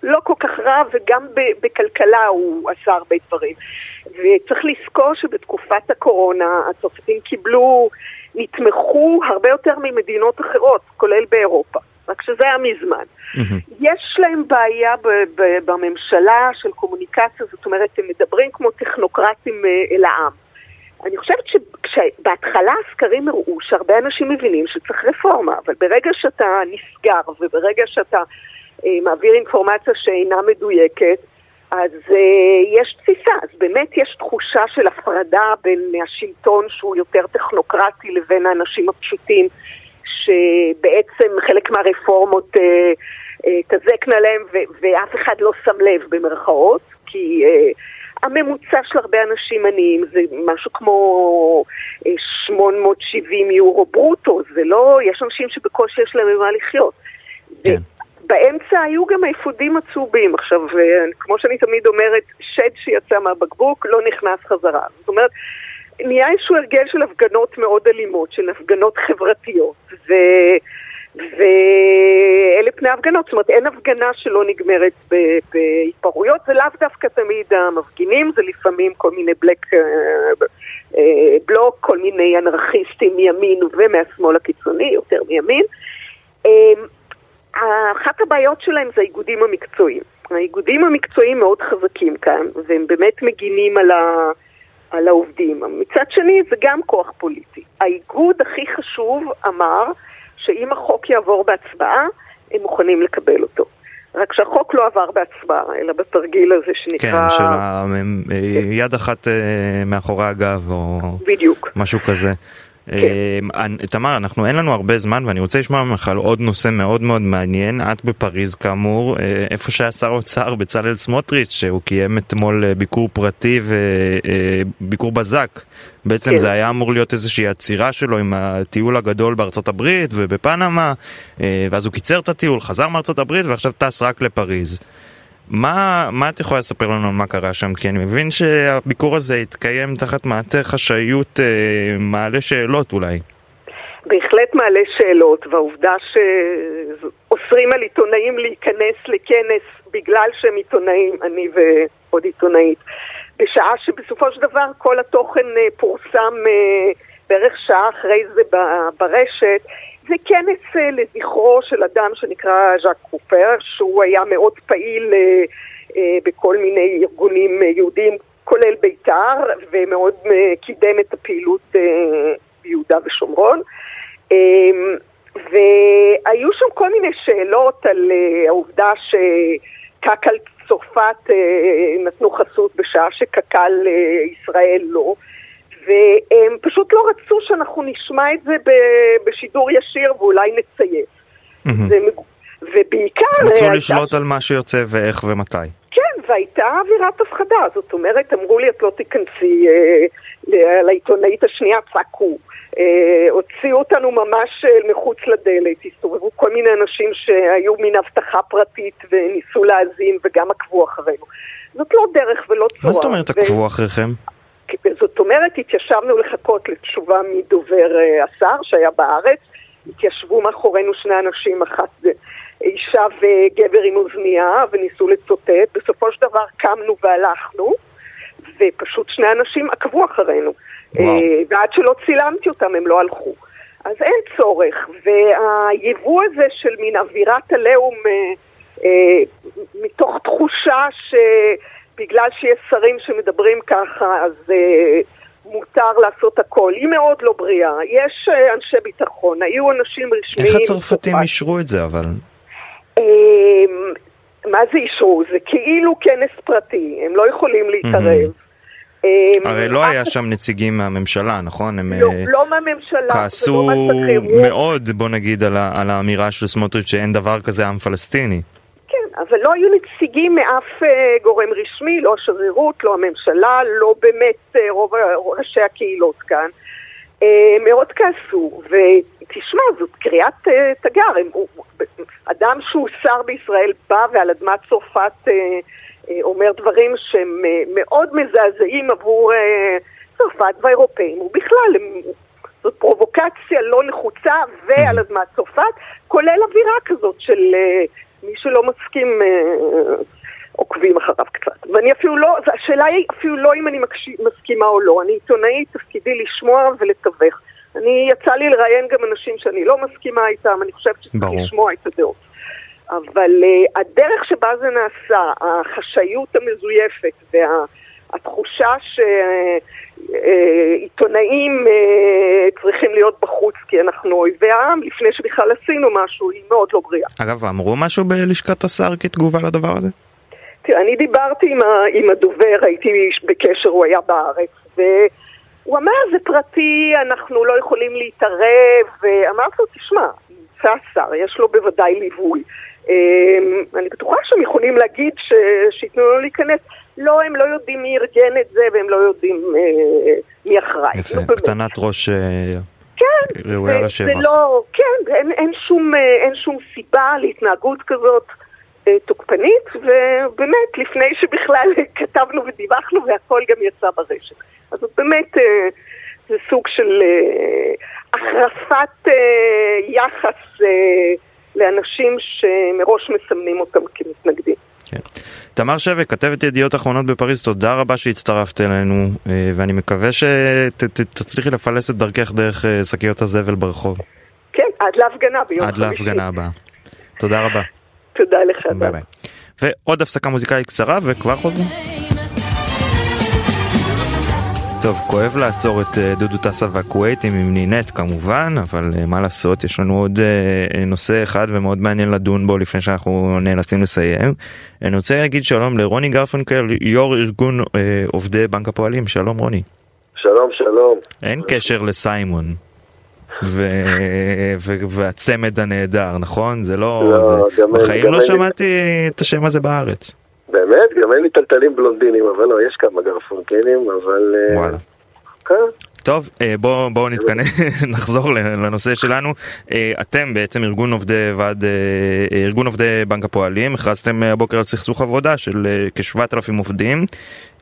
לא כל כך רע, וגם בכלכלה הוא עשה הרבה דברים. וצריך לזכור שבתקופת הקורונה הצרפתים קיבלו, נתמכו הרבה יותר ממדינות אחרות, כולל באירופה. רק שזה היה מזמן. Mm-hmm. יש להם בעיה ב- ב- בממשלה של קומוניקציה, זאת אומרת, הם מדברים כמו טכנוקרטים אה, אל העם. אני חושבת שבהתחלה הסקרים הראו שהרבה אנשים מבינים שצריך רפורמה, אבל ברגע שאתה נסגר וברגע שאתה אה, מעביר אינפורמציה שאינה מדויקת, אז אה, יש תפיסה, אז באמת יש תחושה של הפרדה בין השלטון שהוא יותר טכנוקרטי לבין האנשים הפשוטים, שבעצם חלק מהרפורמות אה, אה, תזקנה להם ואף אחד לא שם לב במרכאות, כי... אה, הממוצע של הרבה אנשים עניים זה משהו כמו 870 אה, יורו ברוטו, זה לא, יש אנשים שבקושי יש להם ממה לחיות. כן. באמצע היו גם אפודים עצובים. עכשיו, אה, כמו שאני תמיד אומרת, שד שיצא מהבקבוק לא נכנס חזרה. זאת אומרת, נהיה איזשהו הרגל של הפגנות מאוד אלימות, של הפגנות חברתיות. ו... ואלה פני ההפגנות, זאת אומרת אין הפגנה שלא נגמרת בהתפרעויות, זה לאו דווקא תמיד המפגינים, זה לפעמים כל מיני בלק, אה, אה, בלוק, כל מיני אנרכיסטים מימין ומהשמאל הקיצוני, יותר מימין. אה, אחת הבעיות שלהם זה האיגודים המקצועיים. האיגודים המקצועיים מאוד חזקים כאן, והם באמת מגינים על, ה, על העובדים. מצד שני זה גם כוח פוליטי. האיגוד הכי חשוב אמר שאם החוק יעבור בהצבעה, הם מוכנים לקבל אותו. רק שהחוק לא עבר בהצבעה, אלא בתרגיל הזה שנקרא... כן, של ה... יד אחת אה, מאחורי הגב, או... בדיוק. משהו כזה. כן. תמר, אנחנו אין לנו הרבה זמן ואני רוצה לשמוע ממך על עוד נושא מאוד מאוד מעניין. את בפריז כאמור, אה, איפה שהיה שר האוצר בצלאל סמוטריץ', שהוא קיים אתמול אה, ביקור פרטי וביקור אה, בזק. בעצם כן. זה היה אמור להיות איזושהי עצירה שלו עם הטיול הגדול בארצות הברית ובפנמה, ואז הוא קיצר את הטיול, חזר מארצות הברית ועכשיו טס רק לפריז. מה, מה את יכולה לספר לנו על מה קרה שם? כי אני מבין שהביקור הזה התקיים תחת מעטה חשאיות אה, מעלה שאלות אולי. בהחלט מעלה שאלות, והעובדה שאוסרים על עיתונאים להיכנס לכנס בגלל שהם עיתונאים, אני ועוד עיתונאית, בשעה שבסופו של דבר כל התוכן אה, פורסם אה, בערך שעה אחרי זה ברשת, זה כנס אה, לזכרו של אדם שנקרא ז'אק קופר, שהוא היה מאוד פעיל אה, אה, בכל מיני ארגונים יהודיים, כולל בית"ר, ומאוד קידם את הפעילות ביהודה ושומרון. והיו שם כל מיני שאלות על העובדה שקק"ל צרפת נתנו חסות בשעה שקק"ל ישראל לא. והם פשוט לא רצו שאנחנו נשמע את זה בשידור ישיר ואולי נציית. ובעיקר... רצו לשלוט על מה שיוצא ואיך ומתי. כן, והייתה אווירת הפחדה, זאת אומרת, אמרו לי, את לא תיכנסי אה, לעיתונאית השנייה, צעקו. אה, הוציאו אותנו ממש אה, מחוץ לדלת, הסתובבו כל מיני אנשים שהיו מין הבטחה פרטית וניסו להאזין וגם עקבו אחרינו. זאת לא דרך ולא צורה. מה זאת אומרת עקבו אחריכם? זאת אומרת, התיישבנו לחכות לתשובה מדובר אה, השר שהיה בארץ, התיישבו מאחורינו שני אנשים, אחת אישה וגבר עם אוזנייה, וניסו לצוטט. בסופו של דבר קמנו והלכנו, ופשוט שני אנשים עקבו אחרינו. וואו. אה, ועד שלא צילמתי אותם הם לא הלכו. אז אין צורך, והיבוא הזה של מין אווירת עליהום אה, מתוך תחושה ש... בגלל שיש שרים שמדברים ככה, אז אה, מותר לעשות הכל. היא מאוד לא בריאה. יש אה, אנשי ביטחון, היו אנשים רשמיים. איך הצרפתים אישרו את זה אבל? אה, מה זה אישרו? זה כאילו כנס פרטי, הם לא יכולים להתערב. הרי לא היה שם נציגים מהממשלה, נכון? הם לא, לא מהממשלה, כעסו מאוד, בוא נגיד, על, על האמירה של סמוטריץ' שאין דבר כזה עם פלסטיני. אבל לא היו נציגים מאף גורם רשמי, לא השגרירות, לא הממשלה, לא באמת רוב ראשי הקהילות כאן. מאוד כעסו, ותשמע, זאת קריאת תגר. אדם שהוא שר בישראל בא ועל אדמת צרפת אומר דברים שהם מאוד מזעזעים עבור צרפת והאירופאים, ובכלל, זאת פרובוקציה לא נחוצה ועל אדמת צרפת, כולל אווירה כזאת של מי שלא מסכים עוקבים אחריו קצת. ואני אפילו לא, השאלה היא אפילו לא אם אני מסכימה או לא. אני עיתונאית, תפקידי לשמוע ולתווך. אני, יצא לי לראיין גם אנשים שאני לא מסכימה איתם, אני חושבת שצריך לשמוע את הדעות. אבל uh, הדרך שבה זה נעשה, החשאיות המזויפת והתחושה שעיתונאים uh, צריכים להיות בחוץ כי אנחנו אויבי העם, לפני שבכלל עשינו משהו, היא מאוד לא בריאה. אגב, אמרו משהו בלשכת השר כתגובה לדבר הזה? תראה, אני דיברתי עם, ה, עם הדובר, הייתי בקשר, הוא היה בארץ, והוא אמר, זה פרטי, אנחנו לא יכולים להתערב, ואמרתי לו, תשמע, נמצא שר, יש לו בוודאי ליווי. אני בטוחה שהם יכולים להגיד ש... שייתנו לו להיכנס. לא, הם לא יודעים מי ארגן את זה, והם לא יודעים אה, מי אחראי. יפה, לא קטנת ראש אה, כן, ראויה לשבח. לא, כן, אין, אין, שום, אה, אין שום סיבה להתנהגות כזאת. תוקפנית, ובאמת, לפני שבכלל [LAUGHS] כתבנו ודיווחנו והכל גם יצא ברשת. אז זאת באמת, זה סוג של החרפת יחס לאנשים שמראש מסמנים אותם כמתנגדים. כן. תמר שבק, כתבת ידיעות אחרונות בפריז, תודה רבה שהצטרפת אלינו, ואני מקווה שתצליחי לפלס את דרכך דרך שקיות הזבל ברחוב. כן, עד להפגנה ביום חמישי. עד להפגנה הבאה. תודה רבה. תודה לך. ביי ביי. ועוד הפסקה מוזיקלית קצרה וכבר חוזרים. טוב, כואב לעצור את דודו טסה והכווייטים עם נינט כמובן, אבל מה לעשות, יש לנו עוד נושא אחד ומאוד מעניין לדון בו לפני שאנחנו נאלצים לסיים. אני רוצה להגיד שלום לרוני גרפנקל, יו"ר ארגון עובדי בנק הפועלים, שלום רוני. שלום, שלום. אין קשר לסיימון. ו... ו... והצמד הנהדר, נכון? זה לא... לא זה... בחיים לא שמעתי לי... את השם הזה בארץ. באמת? גם אין לי טלטלים בלונדינים, אבל לא, יש כמה גרפונקלים, אבל... וואלה. כן. טוב, בואו בוא נתכנס, [LAUGHS] נחזור לנושא שלנו. אתם בעצם ארגון עובדי ועד, ארגון עובדי בנק הפועלים, הכרזתם הבוקר על סכסוך עבודה של כ-7,000 עובדים,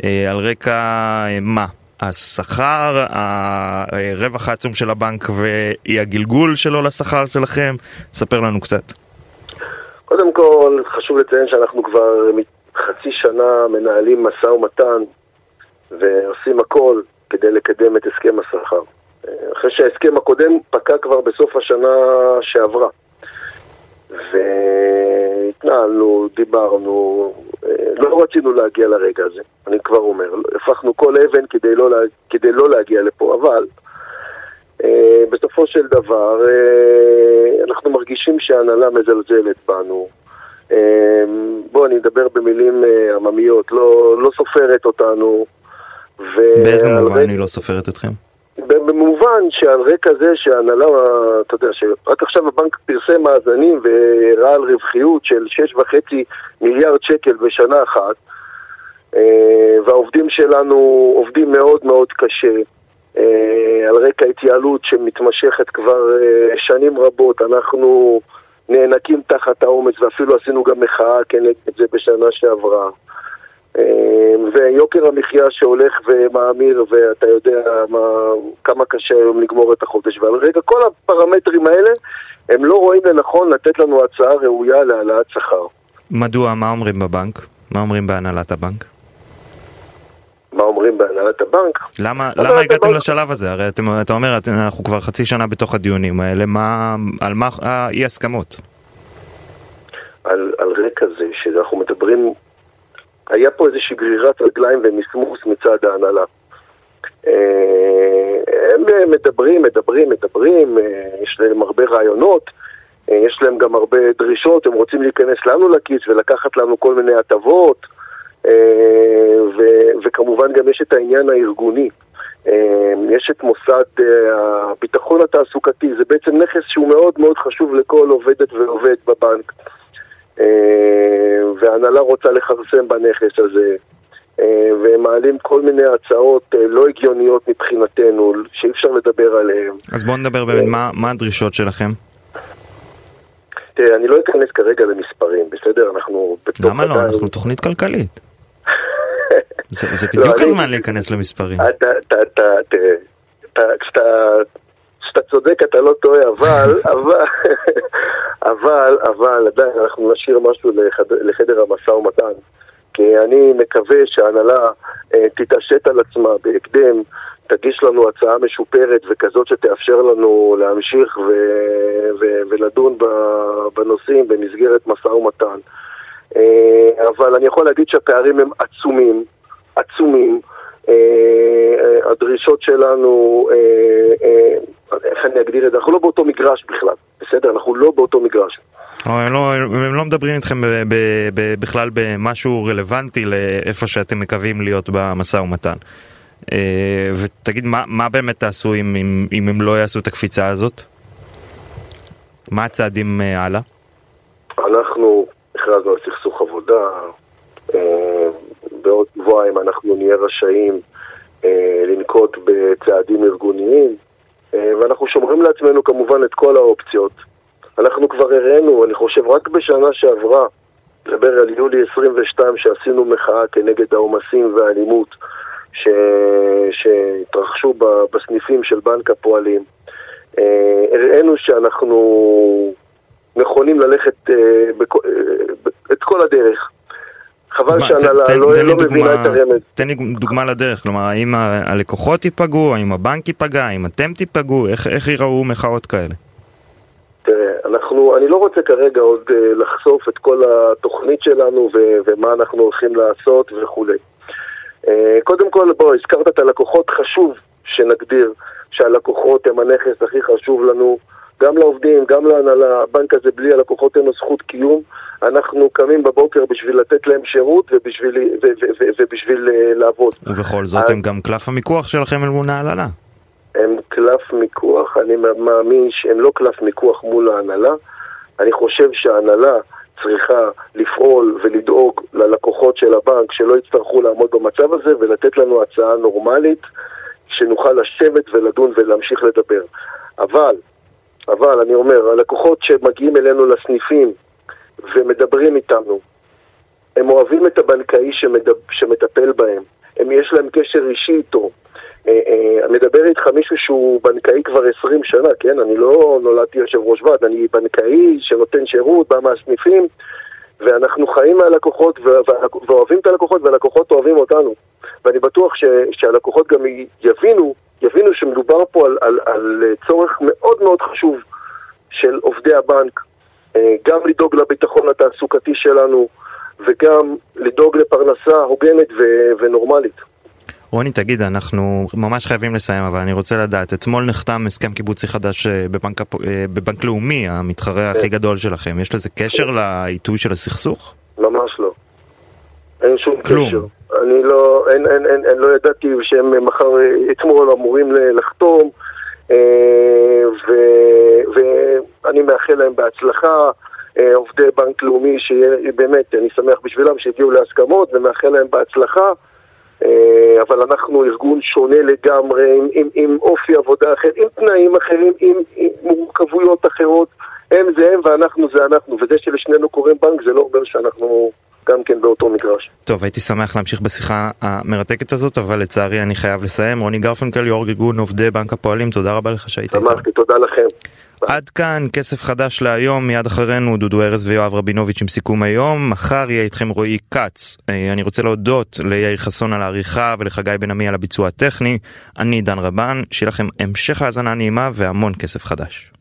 על רקע מה? השכר, הרווח העצום של הבנק ואי הגלגול שלו לשכר שלכם, ספר לנו קצת. קודם כל, חשוב לציין שאנחנו כבר חצי שנה מנהלים משא ומתן ועושים הכל כדי לקדם את הסכם השכר. אחרי שההסכם הקודם פקע כבר בסוף השנה שעברה. והתנהלנו, דיברנו, לא רצינו להגיע לרגע הזה, אני כבר אומר, הפכנו כל אבן כדי לא, כדי לא להגיע לפה, אבל אה, בסופו של דבר אה, אנחנו מרגישים שההנהלה מזלזלת בנו. אה, בואו אני אדבר במילים עממיות, לא, לא סופרת אותנו. באיזה מובן היא לא סופרת אתכם? במובן שעל רקע זה שההנהלה, אתה יודע, שרק עכשיו הבנק פרסם מאזנים והראה על רווחיות של 6.5 מיליארד שקל בשנה אחת, והעובדים שלנו עובדים מאוד מאוד קשה, על רקע התייעלות שמתמשכת כבר שנים רבות, אנחנו נאנקים תחת העומס ואפילו עשינו גם מחאה כנגד זה בשנה שעברה. ויוקר המחיה שהולך ומאמיר, ואתה יודע מה, כמה קשה היום לגמור את החודש. ועל רגע כל הפרמטרים האלה, הם לא רואים לנכון לתת לנו הצעה ראויה להעלאת שכר. מדוע? מה אומרים בבנק? מה אומרים בהנהלת הבנק? מה אומרים בהנהלת הבנק? למה, למה הגעתם הבנק... לשלב הזה? הרי אתם, אתה אומר, אנחנו כבר חצי שנה בתוך הדיונים האלה, מה, על מה האי הסכמות? על, על רקע זה שאנחנו מדברים היה פה איזושהי גרירת רגליים ומסמוס מצד ההנהלה. הם מדברים, מדברים, מדברים, יש להם הרבה רעיונות, יש להם גם הרבה דרישות, הם רוצים להיכנס לנו לכיס ולקחת לנו כל מיני הטבות, ו- וכמובן גם יש את העניין הארגוני. יש את מוסד הביטחון התעסוקתי, זה בעצם נכס שהוא מאוד מאוד חשוב לכל עובדת ועובד בבנק. וההנהלה רוצה לכרסם בנכס הזה. אה, והם מעלים כל מיני הצעות אה, לא הגיוניות מבחינתנו, שאי אפשר לדבר עליהן. אז בואו נדבר באמת, מה, מה הדרישות שלכם? תראה, אני לא אכנס כרגע למספרים, בסדר? אנחנו... למה לא? אנחנו תוכנית כלכלית. [LAUGHS] זה, זה לא, בדיוק לא, הזמן אני... להיכנס למספרים. אתה, אתה, אתה, אתה, כשאתה... צודק אתה לא טועה, אבל, [LAUGHS] אבל, אבל, אבל עדיין אנחנו נשאיר משהו לחדר המשא ומתן. אני מקווה שההנהלה אה, תתעשת על עצמה בהקדם, תגיש לנו הצעה משופרת וכזאת שתאפשר לנו להמשיך ו- ו- ולדון בנושאים במסגרת משא ומתן. אה, אבל אני יכול להגיד שהפערים הם עצומים, עצומים. אה, הדרישות שלנו, איך אני אגדיר את זה? אנחנו לא באותו מגרש בכלל, בסדר? אנחנו לא באותו מגרש. הם לא, הם לא מדברים איתכם ב, ב, ב, בכלל במשהו רלוונטי לאיפה שאתם מקווים להיות במשא ומתן. אה, ותגיד, מה, מה באמת תעשו אם, אם, אם הם לא יעשו את הקפיצה הזאת? מה הצעדים אה, הלאה? אנחנו הכרזנו על סכסוך עבודה, אה, בעוד שבועיים אנחנו נהיה רשאים לנקוט בצעדים ארגוניים, ואנחנו שומרים לעצמנו כמובן את כל האופציות. אנחנו כבר הראינו, אני חושב, רק בשנה שעברה, נדבר על יולי 22, שעשינו מחאה כנגד העומסים והאלימות ש... שהתרחשו בסניפים של בנק הפועלים. אה, הראינו שאנחנו נכונים ללכת אה, בכ... אה, את כל הדרך. חבל שהנהלה לא, לא מבינה את הרמז. תן לי דוגמה לדרך, כלומר, האם הלקוחות ייפגעו, האם הבנק ייפגע, האם אתם תיפגעו, איך, איך ייראו מחאות כאלה? תראה, אנחנו, אני לא רוצה כרגע עוד uh, לחשוף את כל התוכנית שלנו ו- ומה אנחנו הולכים לעשות וכולי. Uh, קודם כל, בוא, הזכרת את הלקוחות, חשוב שנגדיר שהלקוחות הם הנכס הכי חשוב לנו, גם לעובדים, גם להנהלה. הבנק הזה בלי הלקוחות אין לו זכות קיום. אנחנו קמים בבוקר בשביל לתת להם שירות ובשביל, ו- ו- ו- ובשביל uh, לעבוד. ובכל זאת אז... הם גם קלף המיקוח שלכם אל מול ההנהלה. הם קלף מיקוח, אני מאמין שהם לא קלף מיקוח מול ההנהלה. אני חושב שההנהלה צריכה לפעול ולדאוג ללקוחות של הבנק שלא יצטרכו לעמוד במצב הזה ולתת לנו הצעה נורמלית שנוכל לשבת ולדון ולהמשיך לדבר. אבל, אבל אני אומר, הלקוחות שמגיעים אלינו לסניפים ומדברים איתנו, הם אוהבים את הבנקאי שמדבר, שמטפל בהם, הם, יש להם קשר אישי איתו, מדבר איתך מישהו שהוא בנקאי כבר 20 שנה, כן? אני לא נולדתי יושב ראש ועד, אני בנקאי שנותן שירות, בא מהסניפים, ואנחנו חיים מהלקוחות ואוהבים את הלקוחות, והלקוחות אוהבים אותנו. ואני בטוח ש, שהלקוחות גם יבינו, יבינו שמדובר פה על, על, על צורך מאוד מאוד חשוב של עובדי הבנק, אה, גם לדאוג לביטחון התעסוקתי שלנו, וגם לדאוג לפרנסה הוגנת ונורמלית. רוני, תגיד, אנחנו ממש חייבים לסיים, אבל אני רוצה לדעת, אתמול נחתם הסכם קיבוצי חדש אה, בבנק, אה, בבנק לאומי, המתחרה הכי גדול שלכם. יש לזה קשר לעיתוי של הסכסוך? ממש לא. אין שום כלום. קשר. אני לא, אין, אין, אין, אין, לא ידעתי שהם מחר, אתמול אמורים לחתום, אה, ו, ואני מאחל להם בהצלחה. עובדי בנק לאומי, שבאמת, אני שמח בשבילם שהגיעו להסכמות ומאחל להם בהצלחה. אה, אבל אנחנו ארגון שונה לגמרי, עם, עם, עם אופי עבודה אחר, עם תנאים אחרים, עם, עם מורכבויות אחרות. הם זה הם ואנחנו זה אנחנו, וזה שלשנינו קוראים בנק זה לא אומר שאנחנו גם כן באותו מגרש. טוב, הייתי שמח להמשיך בשיחה המרתקת הזאת, אבל לצערי אני חייב לסיים. רוני גרפנקל, יו"ר ארגון עובדי בנק הפועלים, תודה רבה לך שהיית איתנו. שמחתי, תודה לכם. עד כאן כסף חדש להיום, מיד אחרינו דודו ארז ויואב רבינוביץ' עם סיכום היום, מחר יהיה איתכם רועי כץ. אה, אני רוצה להודות ליאיר חסון על העריכה ולחגי בן עמי על הביצוע הטכני. אני דן רבן, שיהיה לכם המשך האזנה נעימה והמון כסף חדש.